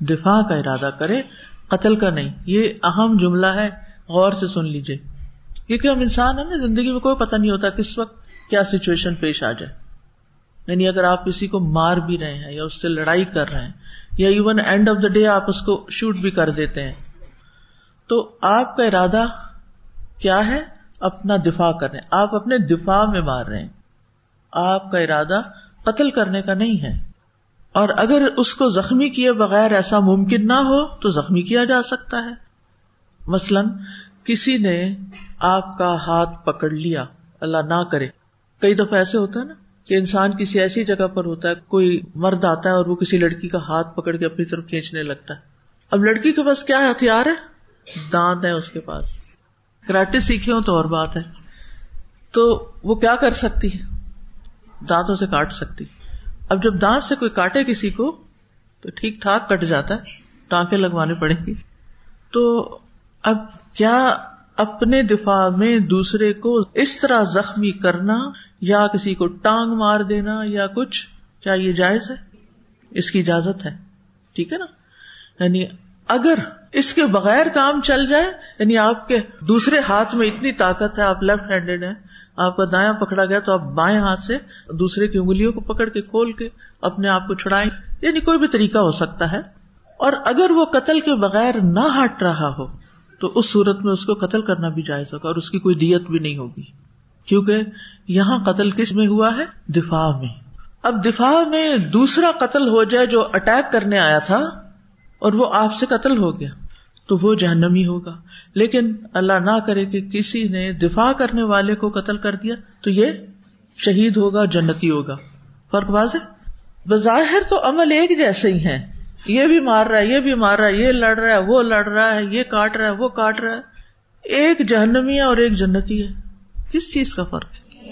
دفاع کا ارادہ کرے، قتل کا نہیں۔ یہ اہم جملہ ہے، غور سے سن لیجیے کیونکہ ہم انسان ہیں نا، زندگی میں کوئی پتہ نہیں ہوتا کس وقت کیا سچویشن پیش آ جائے۔ یعنی اگر آپ کسی کو مار بھی رہے ہیں یا اس سے لڑائی کر رہے ہیں، یا even end of the day آپ اس کو شوٹ بھی کر دیتے ہیں، تو آپ کا ارادہ کیا ہے؟ اپنا دفاع کر رہے ہیں۔ آپ اپنے دفاع میں مار رہے ہیں۔ آپ کا ارادہ قتل کرنے کا نہیں ہے۔ اور اگر اس کو زخمی کیے بغیر ایسا ممکن نہ ہو، تو زخمی کیا جا سکتا ہے؟ مثلاً کسی نے آپ کا ہاتھ پکڑ لیا، اللہ نہ کرے۔ کئی دفعہ ایسے ہوتا ہے نا کہ انسان کسی ایسی جگہ پر ہوتا ہے، کوئی مرد آتا ہے اور وہ کسی لڑکی کا ہاتھ پکڑ کے اپنی طرف کھینچنے لگتا ہے۔ اب لڑکی کے پاس کیا ہتھیار ہے؟ دانت ہے اس کے پاس۔ کراٹے سیکھے ہو تو اور بات ہے۔ تو وہ کیا کر سکتی ہے؟ دانتوں سے کاٹ سکتی۔ اب جب دانت سے کوئی کاٹے کسی کو، تو ٹھیک ٹھاک کٹ جاتا ہے، ٹانکے لگوانے پڑیں گے۔ تو اب کیا اپنے دفاع میں دوسرے کو اس طرح زخمی کرنا، یا کسی کو ٹانگ مار دینا، یا کچھ، کیا یہ جائز ہے؟ اس کی اجازت ہے۔ ٹھیک ہے نا؟ یعنی اگر اس کے بغیر کام چل جائے یعنی آپ کے دوسرے ہاتھ میں اتنی طاقت ہے، آپ لیفٹ ہینڈیڈ ہیں، آپ کا دایاں پکڑا گیا تو آپ بائیں ہاتھ سے دوسرے کی انگلیوں کو پکڑ کے کھول کے اپنے آپ کو چھڑائیں۔ یعنی کوئی بھی طریقہ ہو سکتا ہے۔ اور اگر وہ قتل کے بغیر نہ ہٹ رہا ہو تو اس صورت میں اس کو قتل کرنا بھی جائز ہوگا اور اس کی کوئی دیت بھی نہیں ہوگی۔ کیونکہ یہاں قتل کس میں ہوا ہے؟ دفاع میں۔ اب دفاع میں دوسرا قتل ہو جائے جو اٹیک کرنے آیا تھا اور وہ آپ سے قتل ہو گیا، تو وہ جہنمی ہوگا۔ لیکن اللہ نہ کرے کہ کسی نے دفاع کرنے والے کو قتل کر دیا تو یہ شہید ہوگا جنتی ہوگا۔ فرق واضح؟ بظاہر تو عمل ایک جیسے ہی ہیں۔ یہ بھی مار رہا ہے، یہ بھی مار رہا ہے، یہ لڑ رہا ہے، وہ لڑ رہا ہے، یہ کاٹ رہا ہے، وہ کاٹ رہا ہے۔ ایک جہنمی ہے اور ایک جنتی ہے۔ کس چیز کا فرق ہے؟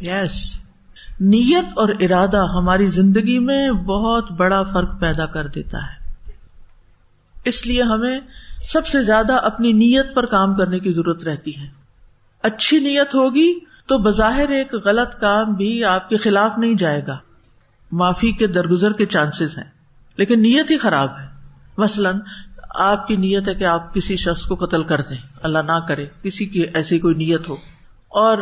یس نیت اور ارادہ ہماری زندگی میں بہت بڑا فرق پیدا کر دیتا ہے۔ اس لیے ہمیں سب سے زیادہ اپنی نیت پر کام کرنے کی ضرورت رہتی ہے۔ اچھی نیت ہوگی تو بظاہر ایک غلط کام بھی آپ کے خلاف نہیں جائے گا۔ معافی کے درگزر کے چانسز ہیں۔ لیکن نیت ہی خراب ہے۔ مثلاً آپ کی نیت ہے کہ آپ کسی شخص کو قتل کر دیں، اللہ نہ کرے، کسی کی ایسی کوئی نیت ہو۔ اور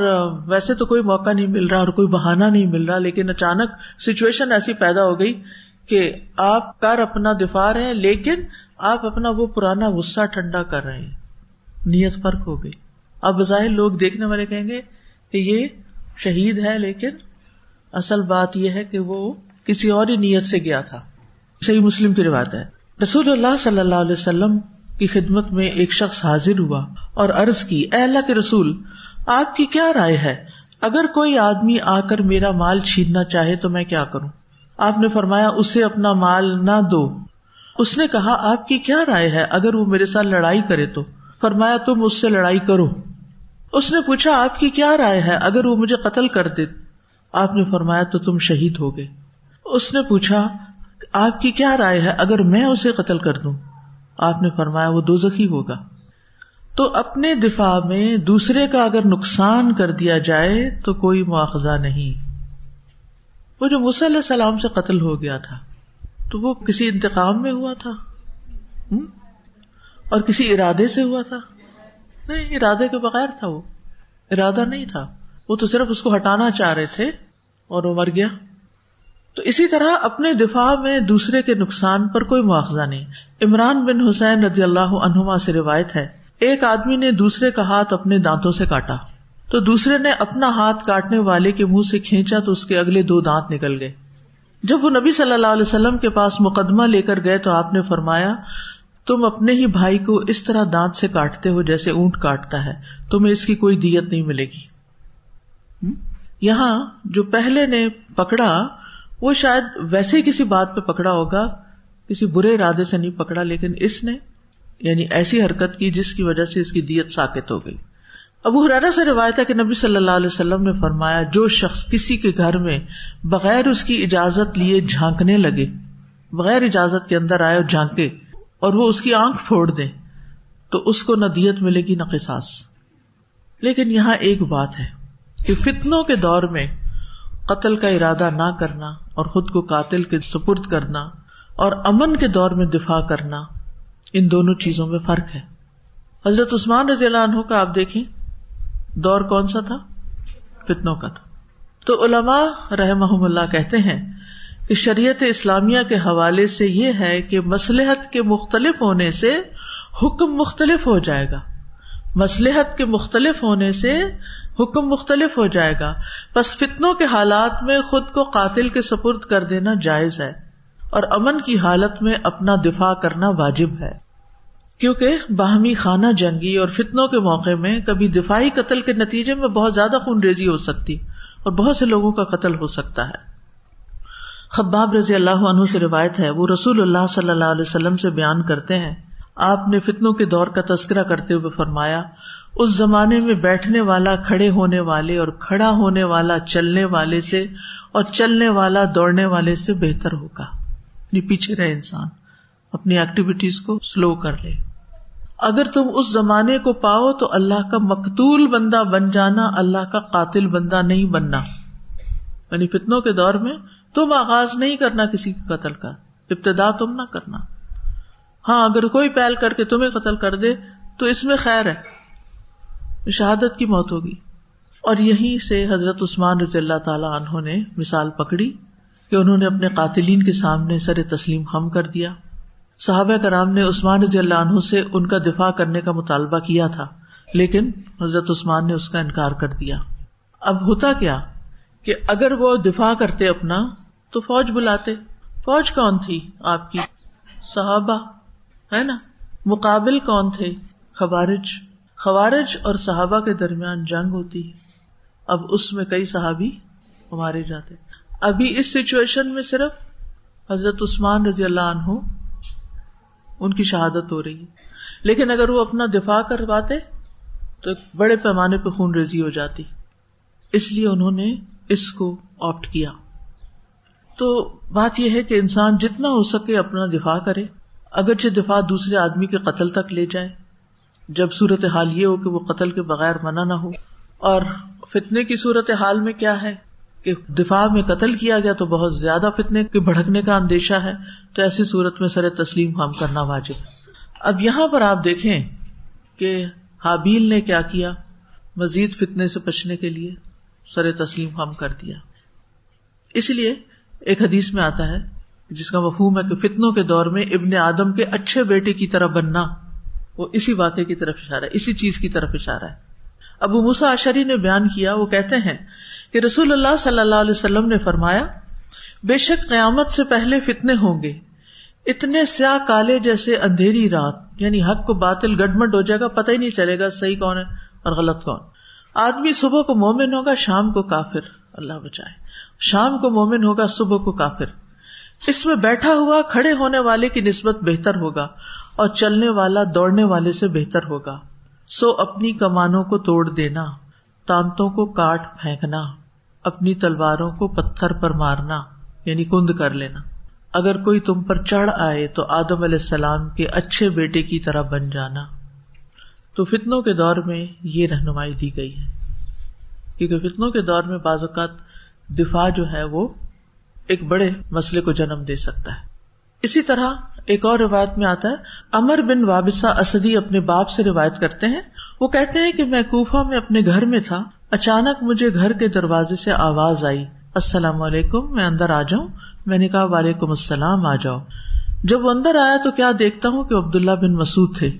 ویسے تو کوئی موقع نہیں مل رہا اور کوئی بہانا نہیں مل رہا، لیکن اچانک سچویشن ایسی پیدا ہو گئی کہ آپ کر اپنا دفاع رہے ہیں، لیکن آپ اپنا وہ پرانا غصہ ٹھنڈا کر رہے ہیں۔ نیت فرق ہو گئی۔ اب بظاہر لوگ دیکھنے والے کہیں گے کہ یہ شہید ہے، لیکن اصل بات یہ ہے کہ وہ کسی اور ہی نیت سے گیا تھا۔ صحیح مسلم کی روایت ہے۔ رسول اللہ صلی اللہ علیہ وسلم کی خدمت میں ایک شخص حاضر ہوا اور عرض کی، اے اللہ کے رسول، آپ کی کیا رائے ہے؟ اگر کوئی آدمی آ کر میرا مال چھیننا چاہے تو میں کیا کروں؟ آپ نے فرمایا، اسے اپنا مال نہ دو۔ اس نے کہا، آپ کی کیا رائے ہے؟ اگر وہ میرے ساتھ لڑائی کرے تو۔ فرمایا، تم اس سے لڑائی کرو۔ اس نے پوچھا، آپ کی کیا رائے ہے؟ اگر وہ مجھے قتل کر دے۔ آپ نے فرمایا، تو تم شہید ہو گئے۔ اس نے پوچھا آپ کی کیا رائے ہے؟ اگر میں اسے قتل کر دوں، آپ نے فرمایا وہ دو زخی ہوگا۔ تو اپنے دفاع میں دوسرے کا اگر نقصان کر دیا جائے تو کوئی مواخذہ نہیں۔ وہ جو علیہ السلام سے قتل ہو گیا تھا، تو وہ کسی انتقام میں ہوا تھا؟ اور کسی ارادے سے ہوا تھا؟ نہیں، ارادے کے بغیر تھا وہ۔ ارادہ نہیں تھا۔ وہ تو صرف اس کو ہٹانا چاہ رہے تھے اور وہ مر گیا۔ تو اسی طرح اپنے دفاع میں دوسرے کے نقصان پر کوئی مواخذہ نہیں۔ عمران بن حسین رضی اللہ عنہما سے روایت ہے ایک آدمی نے دوسرے کا ہاتھ اپنے دانتوں سے کاٹا۔ تو دوسرے نے اپنا ہاتھ کاٹنے والے کے منہ سے کھینچا تو اس کے اگلے دو دانت نکل گئے۔ جب وہ نبی صلی اللہ علیہ وسلم کے پاس مقدمہ لے کر گئے تو آپ نے فرمایا تم اپنے ہی بھائی کو اس طرح دانت سے کاٹتے ہو جیسے اونٹ کاٹتا ہے تمہیں اس کی کوئی دیت نہیں ملے گی۔ یہاں جو پہلے نے پکڑا وہ شاید ویسے ہی کسی بات پہ پکڑا ہوگا، کسی برے ارادے سے نہیں پکڑا، لیکن اس نے یعنی ایسی حرکت کی جس کی وجہ سے اس کی دیت ساکت ہو گئی۔ ابو حرارا سے روایت ہے کہ نبی صلی اللہ علیہ وسلم نے فرمایا، جو شخص کسی کے گھر میں بغیر اس کی اجازت لیے جھانکنے لگے، بغیر اجازت کے اندر آئے اور جھانکے اور وہ اس کی آنکھ پھوڑ دے، تو اس کو نہ دیت ملے گی نہ قصاص۔ لیکن یہاں ایک بات ہے کہ فتنوں کے دور میں قتل کا ارادہ نہ کرنا اور خود کو قاتل کے سپرد کرنا اور امن کے دور میں دفاع کرنا، ان دونوں چیزوں میں فرق ہے۔ حضرت عثمان رضی اللہ عنہ کا آپ دیکھیں، دور کون سا تھا؟ فتنوں کا تھا۔ تو علماء رحم اللہ کہتے ہیں کہ شریعت اسلامیہ کے حوالے سے یہ ہے کہ مسلحت کے مختلف ہونے سے حکم مختلف ہو جائے گا۔ مسلحت کے مختلف ہونے سے حکم مختلف ہو جائے گا۔ بس فتنوں کے حالات میں خود کو قاتل کے سپرد کر دینا جائز ہے اور امن کی حالت میں اپنا دفاع کرنا واجب ہے۔ کیونکہ باہمی خانہ جنگی اور فتنوں کے موقع میں کبھی دفاعی قتل کے نتیجے میں بہت زیادہ خون ریزی ہو سکتی اور بہت سے لوگوں کا قتل ہو سکتا ہے۔ خباب رضی اللہ عنہ سے روایت ہے، وہ رسول اللہ صلی اللہ علیہ وسلم سے بیان کرتے ہیں۔ آپ نے فتنوں کے دور کا تذکرہ کرتے ہوئے فرمایا اس زمانے میں بیٹھنے والا، کھڑے ہونے والے اور کھڑا ہونے والا، چلنے والے سے اور چلنے والا، دوڑنے والے سے بہتر ہوگا۔ یعنی پیچھے رہے انسان۔ اپنی ایکٹیویٹیز کو سلو کر لے۔ اگر تم اس زمانے کو پاؤ تو اللہ کا مقتول بندہ بن جانا، اللہ کا قاتل بندہ نہیں بننا۔ یعنی فتنوں کے دور میں تم آغاز نہیں کرنا کسی کے قتل کا۔ ابتدا تم نہ کرنا۔ ہاں اگر کوئی پہل کر کے تمہیں قتل کر دے تو اس میں خیر ہے۔ شہادت کی موت ہوگی۔ اور یہیں سے حضرت عثمان رضی اللہ تعالی عنہ نے مثال پکڑی کہ انہوں نے اپنے قاتلین کے سامنے سر تسلیم خم کر دیا۔ صحابہ کرام نے عثمان رضی اللہ عنہ سے ان کا دفاع کرنے کا مطالبہ کیا تھا، لیکن حضرت عثمان نے اس کا انکار کر دیا۔ اب ہوتا کیا کہ اگر وہ دفاع کرتے اپنا تو فوج بلاتے۔ فوج کون تھی؟ آپ کی صحابہ، ہے نا؟ مقابل کون تھے؟ خوارج۔ خوارج اور صحابہ کے درمیان جنگ ہوتی ہے۔ اب اس میں کئی صحابی مارے جاتے ابھی اس سچویشن میں صرف حضرت عثمان رضی اللہ عنہ ان کی شہادت ہو رہی ہے۔ لیکن اگر وہ اپنا دفاع کرواتے تو بڑے پیمانے پہ خون ریزی ہو جاتی۔ اس لیے انہوں نے اس کو آپٹ کیا۔ تو بات یہ ہے کہ انسان جتنا ہو سکے اپنا دفاع کرے، اگرچہ دفاع دوسرے آدمی کے قتل تک لے جائے جب صورت حال یہ ہو کہ وہ قتل کے بغیر منع نہ ہو۔ اور فتنے کی صورت حال میں کیا ہے کہ دفاع میں قتل کیا گیا تو بہت زیادہ فتنے کے بھڑکنے کا اندیشہ ہے، تو ایسی صورت میں سر تسلیم ہم کرنا واجب۔ اب یہاں پر آپ دیکھیں کہ حابیل نے کیا کیا، مزید فتنے سے بچنے کے لیے سر تسلیم ہم کر دیا۔ اس لیے ایک حدیث میں آتا ہے، جس کا مفہوم ہے کہ فتنوں کے دور میں ابن آدم کے اچھے بیٹے کی طرح بننا۔ وہ اسی واقعے کی طرف اشارہ ہے، اسی چیز کی طرف اشارہ ہے۔ ابو مسا اشری نے بیان کیا، وہ کہتے ہیں کہ رسول اللہ صلی اللہ علیہ وسلم نے فرمایا، بے شک قیامت سے پہلے فتنے ہوں گے۔ اتنے سیاہ کالے جیسے اندھیری رات یعنی حق کو باطل گڈمڈ ہو جائے گا، پتہ ہی نہیں چلے گا صحیح کون ہے اور غلط کون۔ آدمی صبح کو مومن ہوگا، شام کو کافر، اللہ بچائے۔ شام کو مومن ہوگا، صبح کو کافر۔ اس میں بیٹھا ہوا، کھڑے ہونے والے کی نسبت بہتر ہوگا۔ اور چلنے والا دوڑنے والے سے بہتر ہوگا۔ سو اپنی کمانوں کو توڑ دینا، تانتوں کو کاٹ پھینکنا، اپنی تلواروں کو پتھر پر مارنا یعنی کند کر لینا۔ اگر کوئی تم پر چڑھ آئے تو آدم علیہ السلام کے اچھے بیٹے کی طرح بن جانا۔ تو فتنوں کے دور میں یہ رہنمائی دی گئی ہے۔ کیونکہ فتنوں کے دور میں بعض اوقات دفاع جو ہے وہ ایک بڑے مسئلے کو جنم دے سکتا ہے۔ اسی طرح ایک اور روایت میں آتا ہے امر بن وابسا اسدی اپنے باپ سے روایت کرتے ہیں۔ وہ کہتے ہیں کہ میں کوفہ میں اپنے گھر میں تھا، اچانک مجھے گھر کے دروازے سے آواز آئی، السلام علیکم، میں اندر آ جاؤں۔ میں نے کہا، وعلیکم السلام، آ جاؤ۔ جب وہ اندر آیا تو کیا دیکھتا ہوں کہ عبد اللہ بن مسعود تھے۔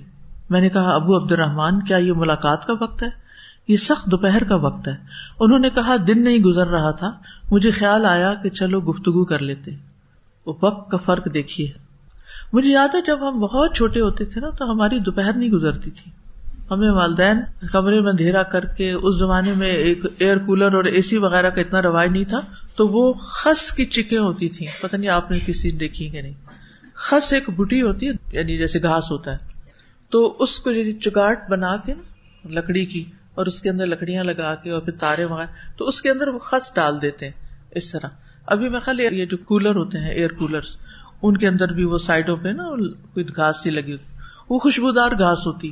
میں نے کہا، ابو عبد الرحمان کیا یہ ملاقات کا وقت ہے؟ یہ سخت دوپہر کا وقت ہے۔ انہوں نے کہا، دن نہیں گزر رہا تھا، مجھے خیال آیا کہ چلو گفتگو کر لیتے۔ وقت کا فرق دیکھیے۔ مجھے یاد ہے جب ہم بہت چھوٹے ہوتے تھے نا، تو ہماری دوپہر نہیں گزرتی تھی۔ ہمیں والدین کمرے میں اندھیرا کر کے اس زمانے میں ایک ایئر کولر اور اے سی وغیرہ کا اتنا رواج نہیں تھا، تو وہ خس کی چکیں ہوتی تھی پتہ نہیں آپ نے کسی دیکھی کہ نہیں۔ خس ایک بٹی ہوتی ہے یعنی جیسے گھاس ہوتا ہے۔ تو اس کو یعنی چگاٹ بنا کے نا، لکڑی کی، اور اس کے اندر لکڑیاں لگا کے اور پھر تارے وغیرہ، تو اس کے اندر وہ خس ڈال دیتے ہیں۔ اس طرح۔ ابھی میں خیال یہ جو کولر ہوتے ہیں ایئر کولر ان کے اندر بھی وہ سائڈوں پہ نا کوئی گھاس سی لگی ہوتی، وہ خوشبودار گھاس ہوتی۔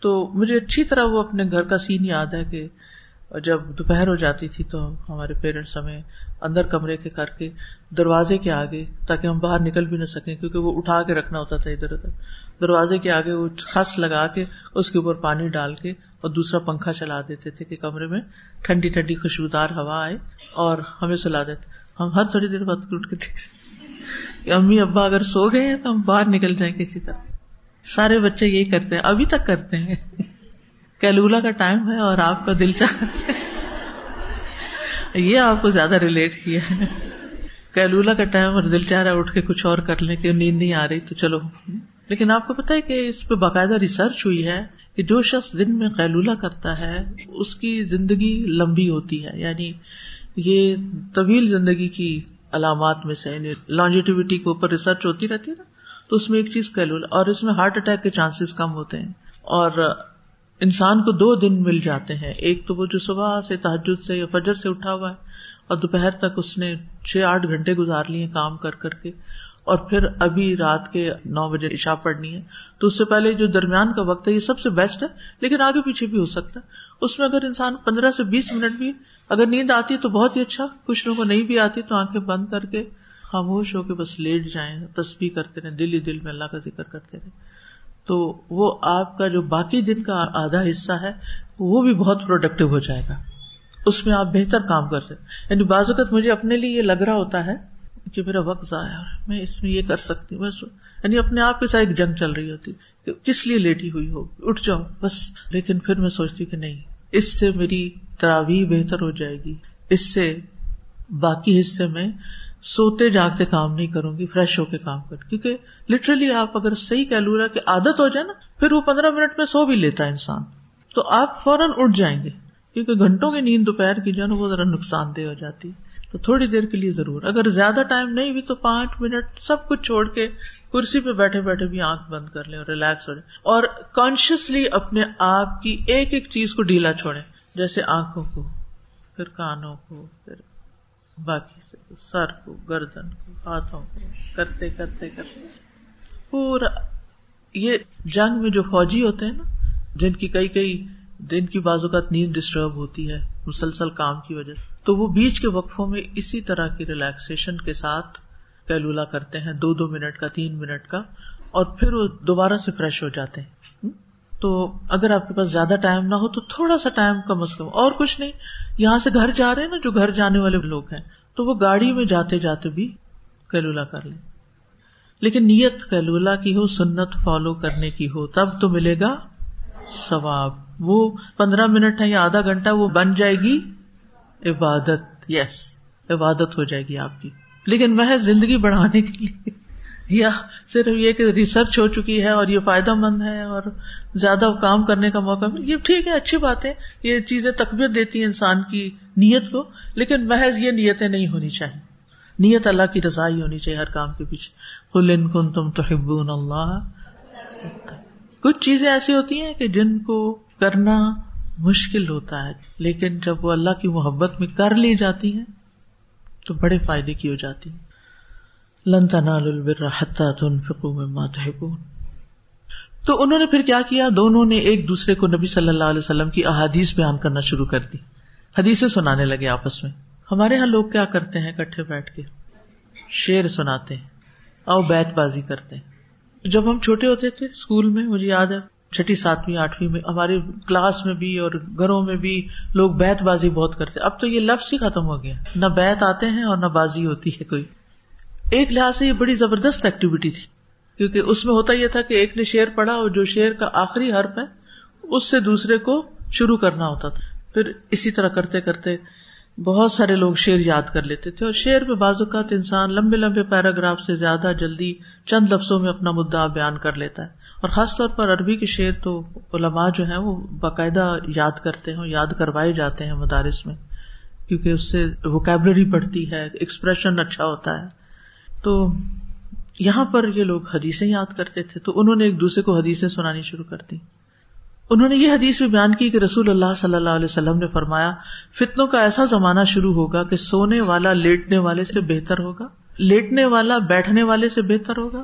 تو مجھے اچھی طرح وہ اپنے گھر کا سین یاد ہے کہ جب دوپہر ہو جاتی تھی تو ہمارے پیرنٹس ہمیں اندر کمرے کے کر کے دروازے کے آگے، تاکہ ہم باہر نکل بھی نہ سکیں، کیونکہ وہ اٹھا کے رکھنا ہوتا تھا ادھر ادھر۔ دروازے کے آگے وہ خس لگا کے اس کے اوپر پانی ڈال کے اور دوسرا پنکھا چلا دیتے تھے کہ کمرے میں ٹھنڈی ٹھنڈی خوشبودار ہوا آئے اور ہمیں سلا دیتے۔ ہم ہر تھوڑی دیر بعد اٹھ کے کہ امی ابا اگر سو گئے ہیں تو ہم باہر نکل جائیں کسی طرح۔ سارے بچے یہی کرتے ہیں۔ ابھی تک کرتے ہیں۔ کیلولا کا ٹائم ہے اور آپ کا دل چاہ۔ یہ آپ کو زیادہ ریلیٹ کیا ہے۔ کیلولا کا ٹائم اور دل چاہ رہا اٹھ کے کچھ اور کر لیں کہ نیند نہیں آ رہی تو چلو۔ لیکن آپ کو پتا ہے کہ اس پہ باقاعدہ ریسرچ ہوئی ہے کہ جو شخص دن میں قیلولہ کرتا ہے، اس کی زندگی لمبی ہوتی ہے۔ یعنی یہ طویل زندگی کی علامات میں سے یعنی لانجیٹیوٹی کے اوپر ریسرچ ہوتی رہتی ہے نا، تو اس میں ایک چیز کیلول اور اس میں ہارٹ اٹیک کے چانسز کم ہوتے ہیں۔ اور انسان کو دو دن مل جاتے ہیں، ایک تو وہ جو صبح سے تحجد سے یا فجر سے اٹھا ہوا ہے، اور دوپہر تک اس نے چھ آٹھ گھنٹے گزار لیے کام کر کر کے، اور پھر ابھی رات کے نو بجے عشا پڑنی ہے۔ تو اس سے پہلے جو درمیان کا وقت ہے، یہ سب سے بیسٹ ہے، لیکن آگے پیچھے بھی ہو سکتا ہے۔ اس میں اگر انسان پندرہ سے بیس منٹ بھی اگر نیند آتی ہے تو بہت ہی اچھا کچھ لوگوں کو نہیں بھی آتی تو آنکھیں بند کر کے خاموش ہو کے بس لیٹ جائیں، تسبیح کرتے رہے دل ہی دل میں اللہ کا ذکر کرتے رہے تو وہ آپ کا جو باقی دن کا آدھا حصہ ہے، وہ بھی بہت پروڈکٹیو ہو جائے گا۔ اس میں آپ بہتر کام کر سکتے یعنی بعض اوقات مجھے اپنے لیے یہ لگ رہا ہوتا ہے کہ میرا وقت ضائع ہے، میں اس میں یہ کر سکتی ہوں یعنی اپنے آپ کے ساتھ ایک جنگ چل رہی ہوتی کہ کس لیے لیٹی ہوئی ہو، اٹھ جاؤ، بس۔ لیکن پھر میں سوچتی کہ نہیں۔ اس سے میری تراویح بہتر ہو جائے گی۔ اس سے باقی حصے میں سوتے جاگتے کام نہیں کروں گی، فریش ہو کے کام کر کیونکہ لٹرلی آپ اگر صحیح کیلورا کی عادت ہو جائے نا، پھر وہ پندرہ منٹ میں سو بھی لیتا ہے انسان۔ تو آپ فوراً اٹھ جائیں گے۔ کیونکہ گھنٹوں کی نیند دوپہر کی جو ہے نا، وہ ذرا نقصان دہ ہو جاتی۔ تو تھوڑی دیر کے لیے ضرور۔ اگر زیادہ ٹائم نہیں بھی تو پانچ منٹ سب کچھ چھوڑ کے کرسی پہ بیٹھے بیٹھے بھی آنکھ بند کر لیں اور ریلیکس ہو جائے اور کانشیسلی اپنے آپ کی ایک ایک چیز کو ڈھیلا چھوڑے جیسے آنکھوں کو، پھر کانوں کو، پھر باقی سے سر کو، گردن کو، ہاتھوں کو، کرتے کرتے کرتے۔ پورا یہ جنگ میں جو فوجی ہوتے ہیں نا، جن کی کئی کئی دن کی بازو کا نیند ڈسٹرب ہوتی ہے، مسلسل کام کی وجہ تو وہ بیچ کے وقفوں میں اسی طرح کی ریلیکسیشن کے ساتھ کیلولا کرتے ہیں، دو دو منٹ کا، تین منٹ کا، اور پھر وہ دوبارہ سے فریش ہو جاتے ہیں۔ تو اگر آپ کے پاس زیادہ ٹائم نہ ہو تو تھوڑا سا ٹائم کم از کم، اور کچھ نہیں۔ یہاں سے گھر جا رہے ہیں نا، جو گھر جانے والے لوگ ہیں، تو وہ گاڑی میں جاتے جاتے بھی کیلولا کر لیں۔ لیکن نیت کیلولا کی ہو، سنت فالو کرنے کی ہو، تب تو ملے گا ثواب۔ وہ پندرہ منٹ ہے یا آدھا گھنٹہ، وہ بن جائے گی عبادت۔ یس عبادت ہو جائے گی آپ کی۔ لیکن محض زندگی بڑھانے کے لیے یا صرف یہ کہ ریسرچ ہو چکی ہے اور یہ فائدہ مند ہے اور زیادہ کام کرنے کا موقع مل یہ ٹھیک ہے، اچھی بات ہے۔ یہ چیزیں تقبیت دیتی ہیں انسان کی نیت کو، لیکن محض یہ نیتیں نہیں ہونی چاہیے۔ نیت اللہ کی رضا ہی ہونی چاہیے ہر کام کے پیچھے۔ کل ان کن تم تو اللہ کچھ چیزیں ایسی ہوتی ہیں کہ جن کو کرنا مشکل ہوتا ہے، لیکن جب وہ اللہ کی محبت میں کر لی جاتی ہیں تو بڑے فائدے کی ہو جاتی۔ لن تنالوا البر تنفقوا مما تحبون۔ تو انہوں نے پھر کیا کیا؟ دونوں نے ایک دوسرے کو نبی صلی اللہ علیہ وسلم کی احادیث بیان کرنا شروع کر دی۔ حدیث سنانے لگے آپس میں۔ ہمارے یہاں لوگ کیا کرتے ہیں؟ کٹھے بیٹھ کے شیر سناتے ہیں او بیت بازی کرتے ہیں۔ جب ہم چھوٹے ہوتے تھے، اسکول میں، مجھے یاد ہے چھٹی، ساتویں، آٹھویں میں، ہمارے کلاس میں بھی اور گھروں میں بھی لوگ بیت بازی بہت کرتے اب تو یہ لفظ ہی ختم ہو گیا۔ نہ بیت آتے ہیں اور نہ بازی ہوتی ہے کوئی۔ ایک لحاظ سے یہ بڑی زبردست ایکٹیویٹی تھی۔ کیونکہ اس میں ہوتا یہ تھا کہ ایک نے شیر پڑھا اور جو شیر کا آخری حرف ہے، اس سے دوسرے کو شروع کرنا ہوتا تھا۔ پھر اسی طرح کرتے کرتے بہت سارے لوگ شیر یاد کر لیتے تھے اور شیر میں بعض اوقات انسان لمبے لمبے پیراگراف سے زیادہ جلدی چند لفظوں میں اپنا مدعا بیان کر لیتا ہے۔ اور خاص طور پر عربی کے شعر تو علماء جو ہے وہ باقاعدہ یاد کرتے ہیں یاد کروائے جاتے ہیں مدارس میں، کیونکہ اس سے ووکیبلری بڑھتی ہے ایکسپریشن اچھا ہوتا ہے۔ تو یہاں پر یہ لوگ حدیثیں یاد کرتے تھے، تو انہوں نے ایک دوسرے کو حدیثیں سنانی شروع کر دی انہوں نے یہ حدیث بھی بیان کی کہ رسول اللہ صلی اللہ علیہ وسلم نے فرمایا، فتنوں کا ایسا زمانہ شروع ہوگا کہ سونے والا لیٹنے والے سے بہتر ہوگا، لیٹنے والا بیٹھنے والے سے بہتر ہوگا۔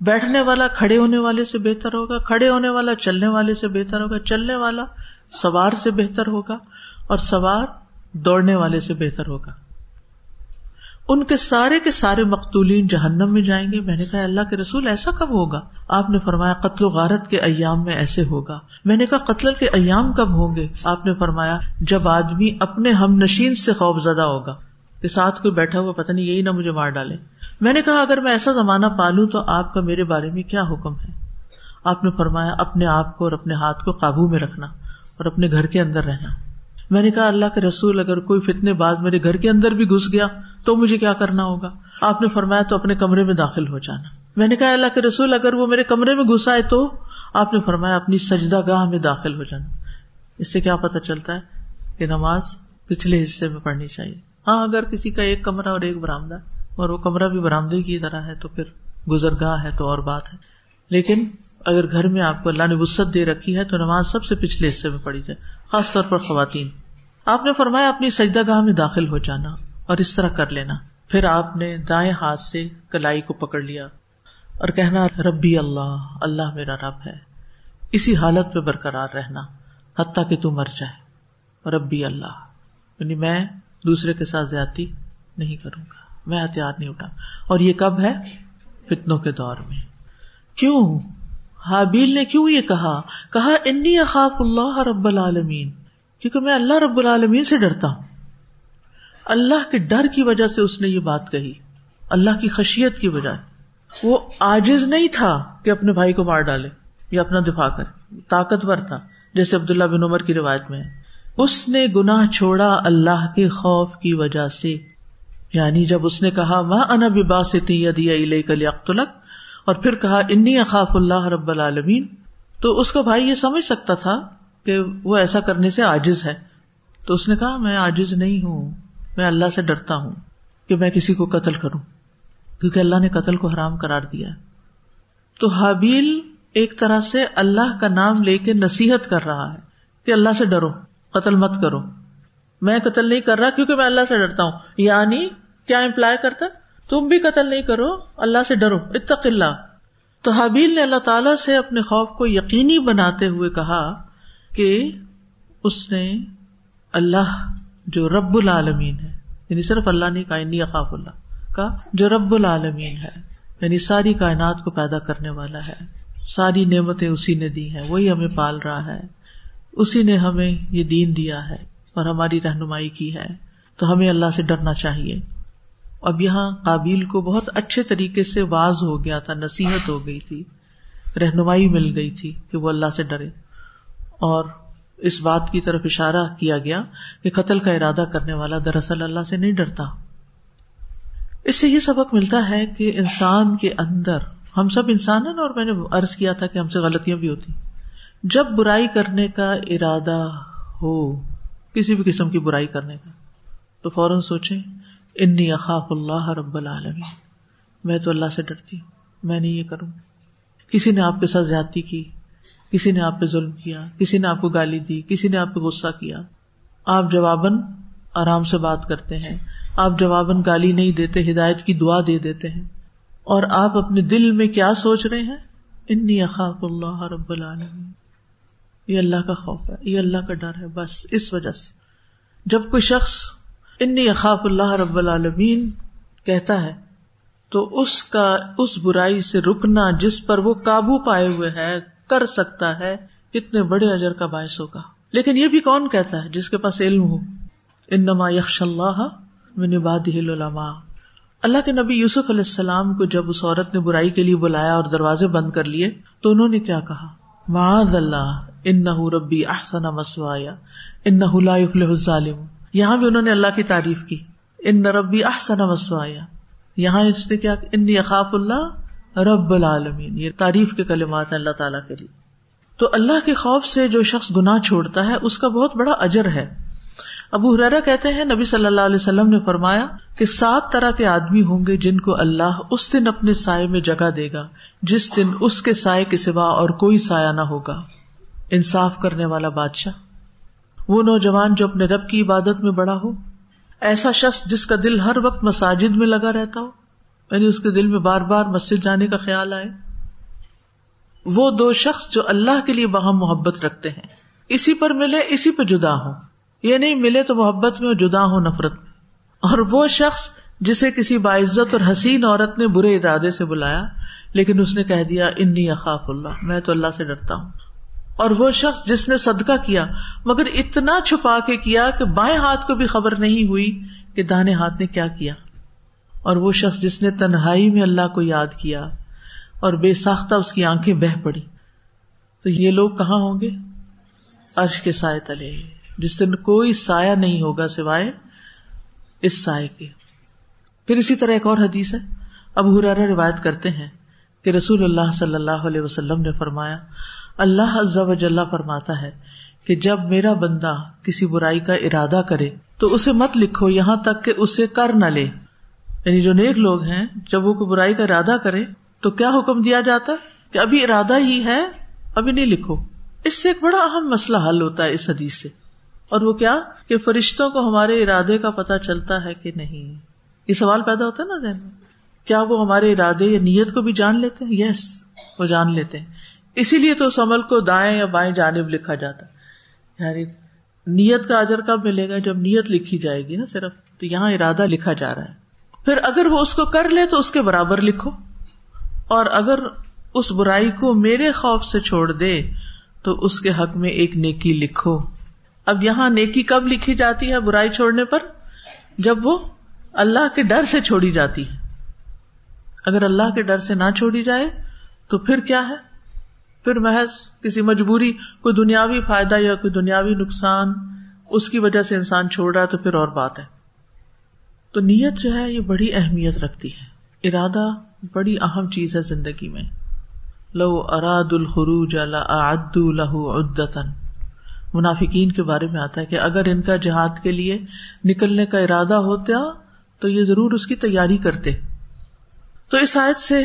بیٹھنے والا کھڑے ہونے والے سے بہتر ہوگا، کھڑے ہونے والا چلنے والے سے بہتر ہوگا، چلنے والا سوار سے بہتر ہوگا اور سوار دوڑنے والے سے بہتر ہوگا۔ ان کے سارے کے سارے مقتولین جہنم میں جائیں گے۔ میں نے کہا، اللہ کے رسول، ایسا کب ہوگا؟ آپ نے فرمایا، قتل و غارت کے ایام میں ایسے ہوگا۔ میں نے کہا، قتل کے ایام کب ہوں گے؟ آپ نے فرمایا، جب آدمی اپنے ہم نشین سے خوف زدہ ہوگا۔ کہ ساتھ کوئی بیٹھا ہوا، پتہ نہیں، یہی نہ مجھے مار ڈالے۔ میں نے کہا، اگر میں ایسا زمانہ پالوں تو آپ کا میرے بارے میں کیا حکم ہے؟ آپ نے فرمایا، اپنے آپ کو اور اپنے ہاتھ کو قابو میں رکھنا اور اپنے گھر کے اندر رہنا۔ میں نے کہا، اللہ کے رسول، اگر کوئی فتنے باز میرے گھر کے اندر بھی گھس گیا تو مجھے کیا کرنا ہوگا؟ آپ نے فرمایا، تو اپنے کمرے میں داخل ہو جانا۔ میں نے کہا، اللہ کے رسول، اگر وہ میرے کمرے میں گھسا ہے تو؟ آپ نے فرمایا، اپنی سجدہ گاہ میں داخل ہو جانا۔ اس سے کیا پتا چلتا ہے کہ نماز پچھلے حصے میں پڑھنی چاہیے۔ ہاں اگر کسی کا ایک کمرہ اور ایک برامدہ اور وہ کمرہ بھی برامدے کی طرح ہے تو پھر گزر گاہ ہے تو اور بات ہے۔ لیکن اگر گھر میں آپ کو اللہ نے وسط دے رکھی ہے تو نماز سب سے پچھلے حصے میں پڑھی جائے، خاص طور پر خواتین۔ آپ نے فرمایا اپنی سجدہ گاہ میں داخل ہو جانا اور اس طرح کر لینا۔ پھر آپ نے دائیں ہاتھ سے کلائی کو پکڑ لیا اور کہنا، ربی اللہ اللہ میرا رب ہے۔ اسی حالت پہ برقرار رہنا حتیٰ کہ تو مر جائے۔ ربی اللہ یعنی میں دوسرے کے ساتھ زیادتی نہیں کروں گا۔ میں ہتھیار نہیں اٹھا۔ اور یہ کب ہے؟ فتنوں کے دور میں۔ کیوں؟ حابیل نے کیوں یہ کہا؟ کہا، انی اخاف اللہ رب العالمین کیونکہ میں اللہ رب العالمین سے ڈرتا ہوں۔ اللہ کے ڈر کی وجہ سے اس نے یہ بات کہی۔ اللہ کی خشیت کی وجہ۔ وہ آجز نہیں تھا کہ اپنے بھائی کو مار ڈالے یا اپنا دفاع کرے۔ طاقتور تھا، جیسے عبداللہ بن عمر کی روایت میں ہے۔ اس نے گناہ چھوڑا اللہ کے خوف کی وجہ سے۔ یعنی جب اس نے کہا ماں انا ببا سے دیا کلی اختلق اور پھر کہا، انی اخاف اللہ رب العالمین، تو اس کا بھائی یہ سمجھ سکتا تھا کہ وہ ایسا کرنے سے آجز ہے۔ تو اس نے کہا، میں آجز نہیں ہوں۔ میں اللہ سے ڈرتا ہوں کہ میں کسی کو قتل کروں۔ کیونکہ اللہ نے قتل کو حرام کرار دیا تو حابیل ایک طرح سے اللہ کا نام لے کے نصیحت کر رہا ہے کہ اللہ سے ڈرو، قتل مت کرو۔ میں قتل نہیں کر رہا کیونکہ میں اللہ سے ڈرتا ہوں۔ یعنی کیا امپلائی کرتا تم بھی قتل نہیں کرو، اللہ سے ڈرو، اتق اللہ۔ تو حابیل نے اللہ تعالی سے اپنے خوف کو یقینی بناتے ہوئے کہا کہ اس نے اللہ جو رب العالمین ہے یعنی صرف اللہ نے کہا انی اقاف اللہ کا جو رب العالمین ہے یعنی ساری کائنات کو پیدا کرنے والا ہے۔ ساری نعمتیں اسی نے دی ہیں، وہی ہمیں پال رہا ہے۔ اسی نے ہمیں یہ دین دیا ہے اور ہماری رہنمائی کی ہے۔ تو ہمیں اللہ سے ڈرنا چاہیے۔ اب یہاں قابل کو بہت اچھے طریقے سے واز ہو گیا تھا، نصیحت ہو گئی تھی، رہنمائی مل گئی تھی کہ وہ اللہ سے ڈرے۔ اور اس بات کی طرف اشارہ کیا گیا کہ قتل کا ارادہ کرنے والا دراصل اللہ سے نہیں ڈرتا۔ اس سے یہ سبق ملتا ہے کہ انسان کے اندر، ہم سب انسان ہیں اور میں نے ارض کیا تھا کہ ہم سے غلطیاں بھی ہوتی۔ جب برائی کرنے کا ارادہ ہو، کسی بھی قسم کی برائی کرنے کا، تو فوراً سوچیں انی اخاف اللہ رب العالمین۔ میں تو اللہ سے ڈرتی ہوں، میں نہیں یہ کروں۔ کسی نے آپ کے ساتھ زیادتی کی، کسی نے آپ پہ ظلم کیا، کسی نے آپ کو گالی دی، کسی نے آپ پہ غصہ کیا۔ آپ جواباً آرام سے بات کرتے ہیں، آپ جواباً گالی نہیں دیتے، ہدایت کی دعا دے دیتے ہیں۔ اور آپ اپنے دل میں کیا سوچ رہے ہیں؟ انی اخاف اللہ رب العالمین۔ یہ اللہ کا خوف ہے، یہ اللہ کا ڈر ہے، بس اس وجہ سے۔ جب کوئی شخص انی اخاف اللہ رب العالمین کہتا ہے، تو اس کا، اس برائی سے رکنا جس پر وہ قابو پائے ہوئے ہے، کر سکتا ہے، کتنے بڑے اجر کا باعث ہوگا۔ لیکن یہ بھی کون کہتا ہے جس کے پاس علم ہو؟ انما یکش اللہ العلماء۔ اللہ کے نبی یوسف علیہ السلام کو جب اس عورت نے برائی کے لیے بلایا اور دروازے بند کر لیے، تو انہوں نے کیا کہا؟ معاذ اللہ ان ربی احسن مسوایا ان لا يفلح الظالم یہاں بھی انہوں نے اللہ کی تعریف کی۔ ان نربی احسن مسوایا یہاں اس نے کیا؟ ان اخاف اللہ رب العالمین۔ یہ تعریف کے کلمات ہیں اللہ تعالیٰ کے لیے۔ تو اللہ کے خوف سے جو شخص گناہ چھوڑتا ہے، اس کا بہت بڑا اجر ہے۔ ابو حرارا کہتے ہیں، نبی صلی اللہ علیہ وسلم نے فرمایا کہ سات طرح کے آدمی ہوں گے جن کو اللہ اس دن اپنے سائے میں جگہ دے گا، جس دن اس کے سائے کے سوا اور کوئی سایہ نہ ہوگا۔ انصاف کرنے والا بادشاہ۔ وہ نوجوان جو اپنے رب کی عبادت میں بڑا ہو، ایسا شخص جس کا دل ہر وقت مساجد میں لگا رہتا ہو یعنی اس کے دل میں بار بار مسجد جانے کا خیال آئے۔ وہ دو شخص جو اللہ کے لیے باہم محبت رکھتے ہیں۔ اسی پر ملے، اسی پہ جدا ہو یہ نہیں ملے تو محبت میں جدا ہو نفرت میں۔ اور وہ شخص جسے کسی باعزت اور حسین عورت نے برے ارادے سے بلایا، لیکن اس نے کہہ دیا، انی اخاف اللہ، میں تو اللہ سے ڈرتا ہوں۔ اور وہ شخص جس نے صدقہ کیا، مگر اتنا چھپا کے کیا کہ بائیں ہاتھ کو بھی خبر نہیں ہوئی کہ دانے ہاتھ نے کیا کیا۔ اور وہ شخص جس نے تنہائی میں اللہ کو یاد کیا اور بے ساختہ اس کی آنکھیں بہ پڑی۔ تو یہ لوگ کہاں ہوں گے؟ عرش کے سائے تلے۔ جس دن کوئی سایہ نہیں ہوگا سوائے اس سائے کے۔ پھر اسی طرح ایک اور حدیث ہے۔ اب ہرارا روایت کرتے ہیں کہ رسول اللہ صلی اللہ علیہ وسلم نے فرمایا اللہ جل فرماتا ہے کہ جب میرا بندہ کسی برائی کا ارادہ کرے تو اسے مت لکھو، یہاں تک کہ اسے کر نہ لے۔ یعنی جو نیک لوگ ہیں، جب وہ کوئی برائی کا ارادہ کرے تو کیا حکم دیا جاتا؟ کہ ابھی ارادہ ہی ہے، ابھی نہیں لکھو۔ اس سے ایک بڑا اہم مسئلہ حل ہوتا ہے اس حدیث سے۔ اور وہ کیا؟ کہ فرشتوں کو ہمارے ارادے کا پتا چلتا ہے کہ نہیں۔ یہ سوال پیدا ہوتا ہے نا ذہن میں۔ کیا وہ ہمارے ارادے یا نیت کو بھی جان لیتے ہیں؟ یس وہ جان لیتے ہیں۔ اسی لیے تو اس عمل کو دائیں یا بائیں جانب لکھا جاتا۔ یعنی نیت کا اجر کب ملے گا جب نیت لکھی جائے گی نا صرف؟ تو یہاں ارادہ لکھا جا رہا ہے۔ پھر اگر وہ اس کو کر لے تو اس کے برابر لکھو۔ اور اگر اس برائی کو میرے خوف سے چھوڑ دے تو اس کے حق میں ایک نیکی لکھو۔ اب یہاں نیکی کب لکھی جاتی ہے برائی چھوڑنے پر؟ جب وہ اللہ کے ڈر سے چھوڑی جاتی ہے۔ اگر اللہ کے ڈر سے نہ چھوڑی جائے تو پھر کیا ہے؟ پھر محض کسی مجبوری، کوئی دنیاوی فائدہ یا کوئی دنیاوی نقصان اس کی وجہ سے انسان چھوڑ رہا ہے تو پھر اور بات ہے۔ تو نیت جو ہے، یہ بڑی اہمیت رکھتی ہے۔ ارادہ بڑی اہم چیز ہے زندگی میں۔ لو اراد الخروج ادو لہو عدتن منافقین کے بارے میں آتا ہے کہ اگر ان کا جہاد کے لیے نکلنے کا ارادہ ہوتا تو یہ ضرور اس کی تیاری کرتے۔ تو اس آیت سے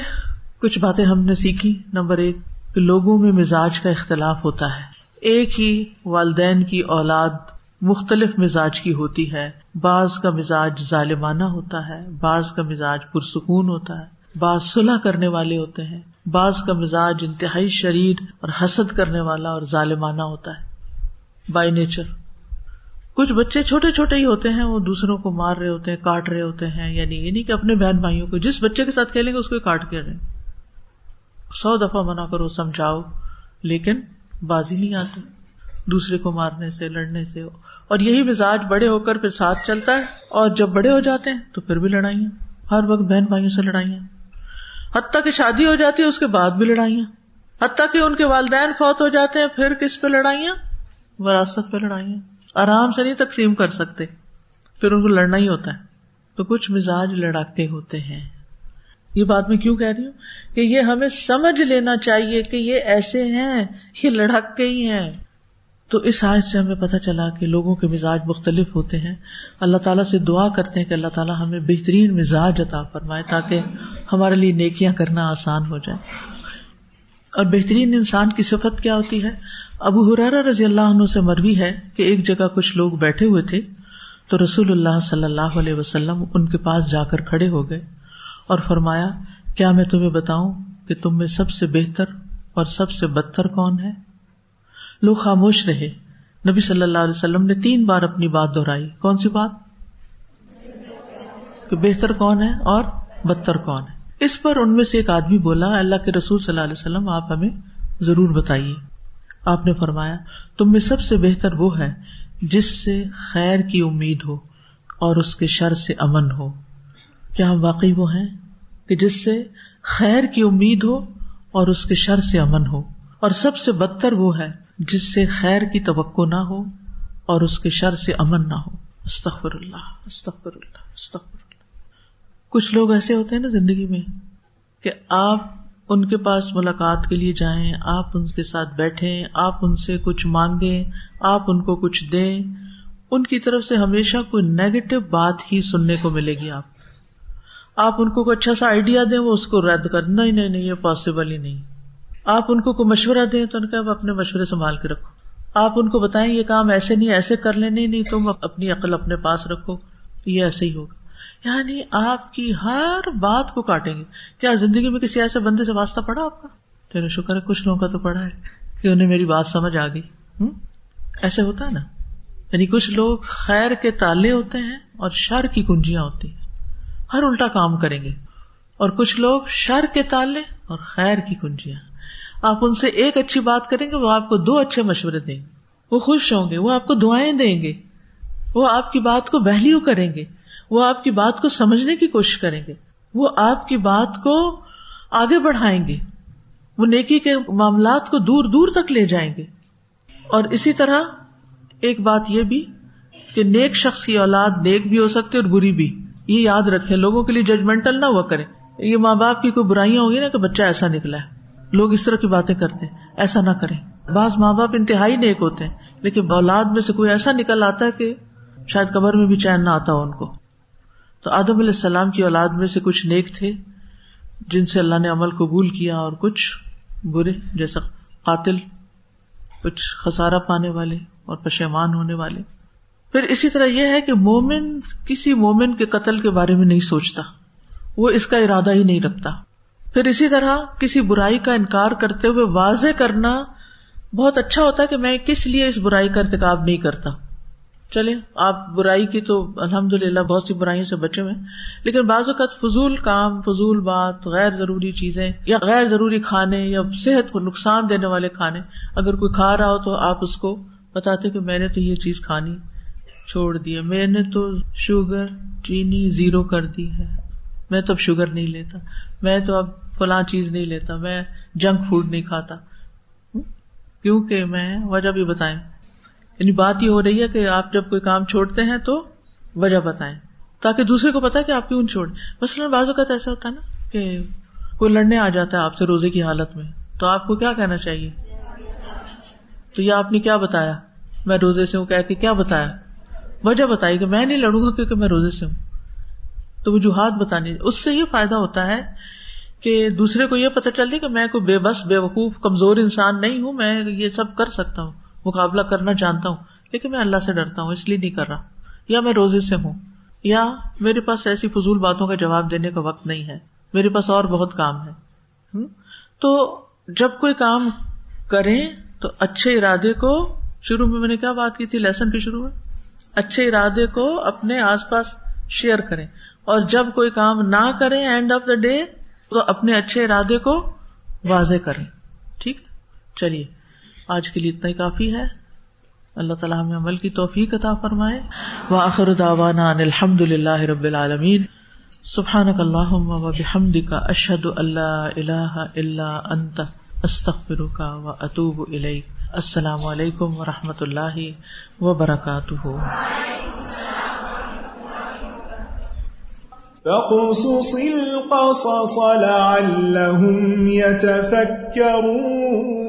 کچھ باتیں ہم نے سیکھی۔ نمبر ایک کہ لوگوں میں مزاج کا اختلاف ہوتا ہے۔ ایک ہی والدین کی اولاد مختلف مزاج کی ہوتی ہے۔ بعض کا مزاج ظالمانہ ہوتا ہے، بعض کا مزاج پرسکون ہوتا ہے۔ بعض صلاح کرنے والے ہوتے ہیں۔ بعض کا مزاج انتہائی شریر اور حسد کرنے والا اور ظالمانہ ہوتا ہے۔ By nature. کچھ بچے چھوٹے چھوٹے ہی ہوتے ہیں، وہ دوسروں کو مار رہے ہوتے ہیں، کاٹ رہے ہوتے ہیں۔ یعنی یہ نہیں کہ اپنے بہن بھائیوں کو، جس بچے کے ساتھ کھیلیں گے، اس کو کاٹ کے رہے۔ سو دفعہ منع کرو، سمجھاؤ، لیکن بازی نہیں آتی۔ دوسرے کو مارنے سے، لڑنے سے۔ اور یہی مزاج بڑے ہو کر پھر ساتھ چلتا ہے۔ اور جب بڑے ہو جاتے ہیں تو پھر بھی لڑائیاں۔ ہر وقت بہن بھائیوں سے لڑائیاں۔ حتیٰ کی شادی ہو جاتی ہے، اس کے بعد بھی لڑائیاں۔ حتیٰ کہ ان کے والدین فوت ہو جاتے ہیں، پھر کس پہ لڑائیاں؟ وراثت پہ لڑائیاں۔ آرام سے نہیں تقسیم کر سکتے۔ پھر ان کو لڑنا ہی ہوتا ہے۔ تو کچھ مزاج لڑاکے ہوتے ہیں۔ یہ بات میں کیوں کہہ رہی ہوں؟ کہ یہ ہمیں سمجھ لینا چاہیے کہ یہ ایسے ہیں، یہ لڑکے ہی ہیں۔ تو اس حاج سے ہمیں پتہ چلا کہ لوگوں کے مزاج مختلف ہوتے ہیں۔ اللہ تعالیٰ سے دعا کرتے ہیں کہ اللہ تعالیٰ ہمیں بہترین مزاج عطا فرمائے تاکہ ہمارے لیے نیکیاں کرنا آسان ہو جائے۔ اور بہترین انسان کی صفت کیا ہوتی ہے؟ ابو حرارا رضی اللہ عنہ سے مروی ہے کہ ایک جگہ کچھ لوگ بیٹھے ہوئے تھے تو رسول اللہ صلی اللہ علیہ وسلم ان کے پاس جا کر کھڑے ہو گئے۔ اور فرمایا، کیا میں تمہیں بتاؤں کہ تم میں سب سے بہتر اور سب سے بدتر کون ہے؟ لوگ خاموش رہے۔ نبی صلی اللہ علیہ وسلم نے تین بار اپنی بات دہرائی۔ کون سی بات؟ کہ بہتر کون ہے اور بدتر کون ہے۔ اس پر ان میں سے ایک آدمی بولا، اللہ کے رسول صلی اللہ علیہ وسلم، آپ ہمیں ضرور بتائیے۔ آپ نے فرمایا، تم میں سب سے بہتر وہ ہے جس سے خیر کی امید ہو اور اس کے شر سے امن ہو۔ کیا ہم واقعی وہ ہیں کہ جس سے خیر کی امید ہو اور اس کے شر سے امن ہو؟ اور سب سے بدتر وہ ہے جس سے خیر کی توقع نہ ہو اور اس کے شر سے امن نہ ہو۔ استخر اللہ استخر اللہ استخر اللہ۔ کچھ لوگ ایسے ہوتے ہیں نا زندگی میں کہ آپ ان کے پاس ملاقات کے لیے جائیں، آپ ان کے ساتھ بیٹھے آپ ان سے کچھ مانگے آپ ان کو کچھ دیں۔ ان کی طرف سے ہمیشہ کوئی نیگیٹو بات ہی سننے کو ملے گی آپ آپ ان کو کوئی اچھا سا آئیڈیا دیں، وہ اس کو رد کر نہیں نہیں نہیں، یہ پاسبل ہی نہیں۔ آپ ان کو کوئی مشورہ دیں تو ان کا اپنے مشورے سنبھال کے رکھو۔ آپ ان کو بتائیں، یہ کام ایسے نہیں، ایسے کر لیں، نہیں نہیں، تم اپنی عقل اپنے پاس رکھو، یہ ایسے ہی ہوگا۔ یعنی آپ کی ہر بات کو کاٹیں گے۔ کیا زندگی میں کسی ایسے بندے سے واسطہ پڑا آپ کا؟ چلو شکر ہے، کچھ لوگوں کا تو پڑا ہے کہ انہیں میری بات سمجھ آ گئی۔ ایسے ہوتا ہے نا؟ یعنی کچھ لوگ خیر کے تالے ہوتے ہیں اور شر کی کنجیاں ہوتی ہیں۔ ہر الٹا کام کریں گے۔ اور کچھ لوگ شر کے تالے اور خیر کی کنجیاں۔ آپ ان سے ایک اچھی بات کریں گے، وہ آپ کو دو اچھے مشورے دیں گے۔ وہ خوش ہوں گے، وہ آپ کو دعائیں دیں گے۔ وہ آپ کی بات کو ویلو کریں گے۔ وہ آپ کی بات کو سمجھنے کی کوشش کریں گے۔ وہ آپ کی بات کو آگے بڑھائیں گے۔ وہ نیکی کے معاملات کو دور دور تک لے جائیں گے۔ اور اسی طرح ایک بات یہ بھی کہ نیک شخص کی اولاد نیک بھی ہو سکتی اور بری بھی۔ یہ یاد رکھے لوگوں کے لیے ججمنٹل نہ ہوا کرے یہ ماں باپ کی کوئی برائیاں ہوگی نا کہ بچہ ایسا نکلا ہے۔ لوگ اس طرح کی باتیں کرتے ہیں، ایسا نہ کریں۔ بعض ماں باپ انتہائی نیک ہوتے ہیں، لیکن اولاد میں سے کوئی ایسا نکل آتا ہے کہ شاید قبر میں بھی چین نہ آتا ہو ان کو۔ تو آدم علیہ السلام کی اولاد میں سے کچھ نیک تھے، جن سے اللہ نے عمل قبول کیا اور کچھ برے، جیسا قاتل، کچھ خسارا پانے والے اور پشیمان ہونے والے۔ پھر اسی طرح یہ ہے کہ مومن کسی مومن کے قتل کے بارے میں نہیں سوچتا۔ وہ اس کا ارادہ ہی نہیں رکھتا۔ پھر اسی طرح کسی برائی کا انکار کرتے ہوئے واضح کرنا بہت اچھا ہوتا ہے کہ میں کس لیے اس برائی کا ارتکاب نہیں کرتا۔ چلے آپ برائی کی تو الحمد للہ بہت سی برائیوں سے بچے ہوئے لیکن بعض اوقات فضول کام، فضول بات، غیر ضروری چیزیں یا غیر ضروری کھانے یا صحت کو نقصان دینے والے کھانے، اگر کوئی کھا رہا ہو تو آپ اس کو بتاتے کہ میں نے تو یہ چیز کھانی۔ چھوڑ دی میں نے تو شوگر چینی زیرو کر دی ہے۔ میں تو اب شوگر نہیں لیتا۔ میں تو اب فلاں چیز نہیں لیتا۔ میں جنک فوڈ نہیں کھاتا۔ کیونکہ میں وجہ بھی بتائیں۔ یعنی بات یہ ہو رہی ہے کہ آپ جب کوئی کام چھوڑتے ہیں تو وجہ بتائیں۔ تاکہ دوسرے کو پتا کہ آپ کیوں چھوڑ۔ مثلاً بعض اوقات ایسا ہوتا ہے نا کہ کوئی لڑنے آ جاتا ہے آپ سے روزے کی حالت میں۔ تو آپ کو کیا کہنا چاہیے؟ تو یہ آپ نے کیا بتایا؟ میں روزے سے ہوں کہ کیا بتایا؟ وجہ بتائی کہ میں نہیں لڑوں گا کیونکہ میں روزے سے ہوں۔ تو وجوہات بتانی اس سے یہ فائدہ ہوتا ہے کہ دوسرے کو یہ پتا چلتی کہ میں کوئی بے بس، بے وقوف، کمزور انسان نہیں ہوں، میں یہ سب کر سکتا ہوں، مقابلہ کرنا جانتا ہوں، لیکن میں اللہ سے ڈرتا ہوں، اس لیے نہیں کر رہا۔ یا میں روزے سے ہوں، یا میرے پاس ایسی فضول باتوں کا جواب دینے کا وقت نہیں ہے، میرے پاس اور بہت کام ہے۔ تو جب کوئی کام کریں تو اچھے ارادے کو شروع میں میں نے کیا بات کی تھی، لیسن کے شروع میں؟ اچھے ارادے کو اپنے آس پاس شیئر کریں۔ اور جب کوئی کام نہ کریں اینڈ آف دا ڈے تو اپنے اچھے ارادے کو واضح کریں۔ ٹھیک چلیے، آج کے لیے اتنا ہی کافی ہے۔ اللہ تعالیٰ ہمیں عمل کی توفیق عطا فرمائے۔ وآخر دعوانا ان الحمد للہ رب العالمین۔ سبحانک اللہم و بحمدک، اشہد اللہ الہ الا انت، استغفرک و اتوب الیک۔ السلام علیکم و رحمۃ اللہ وبرکاتہ فاقصص القصص لعلهم يتفكرون۔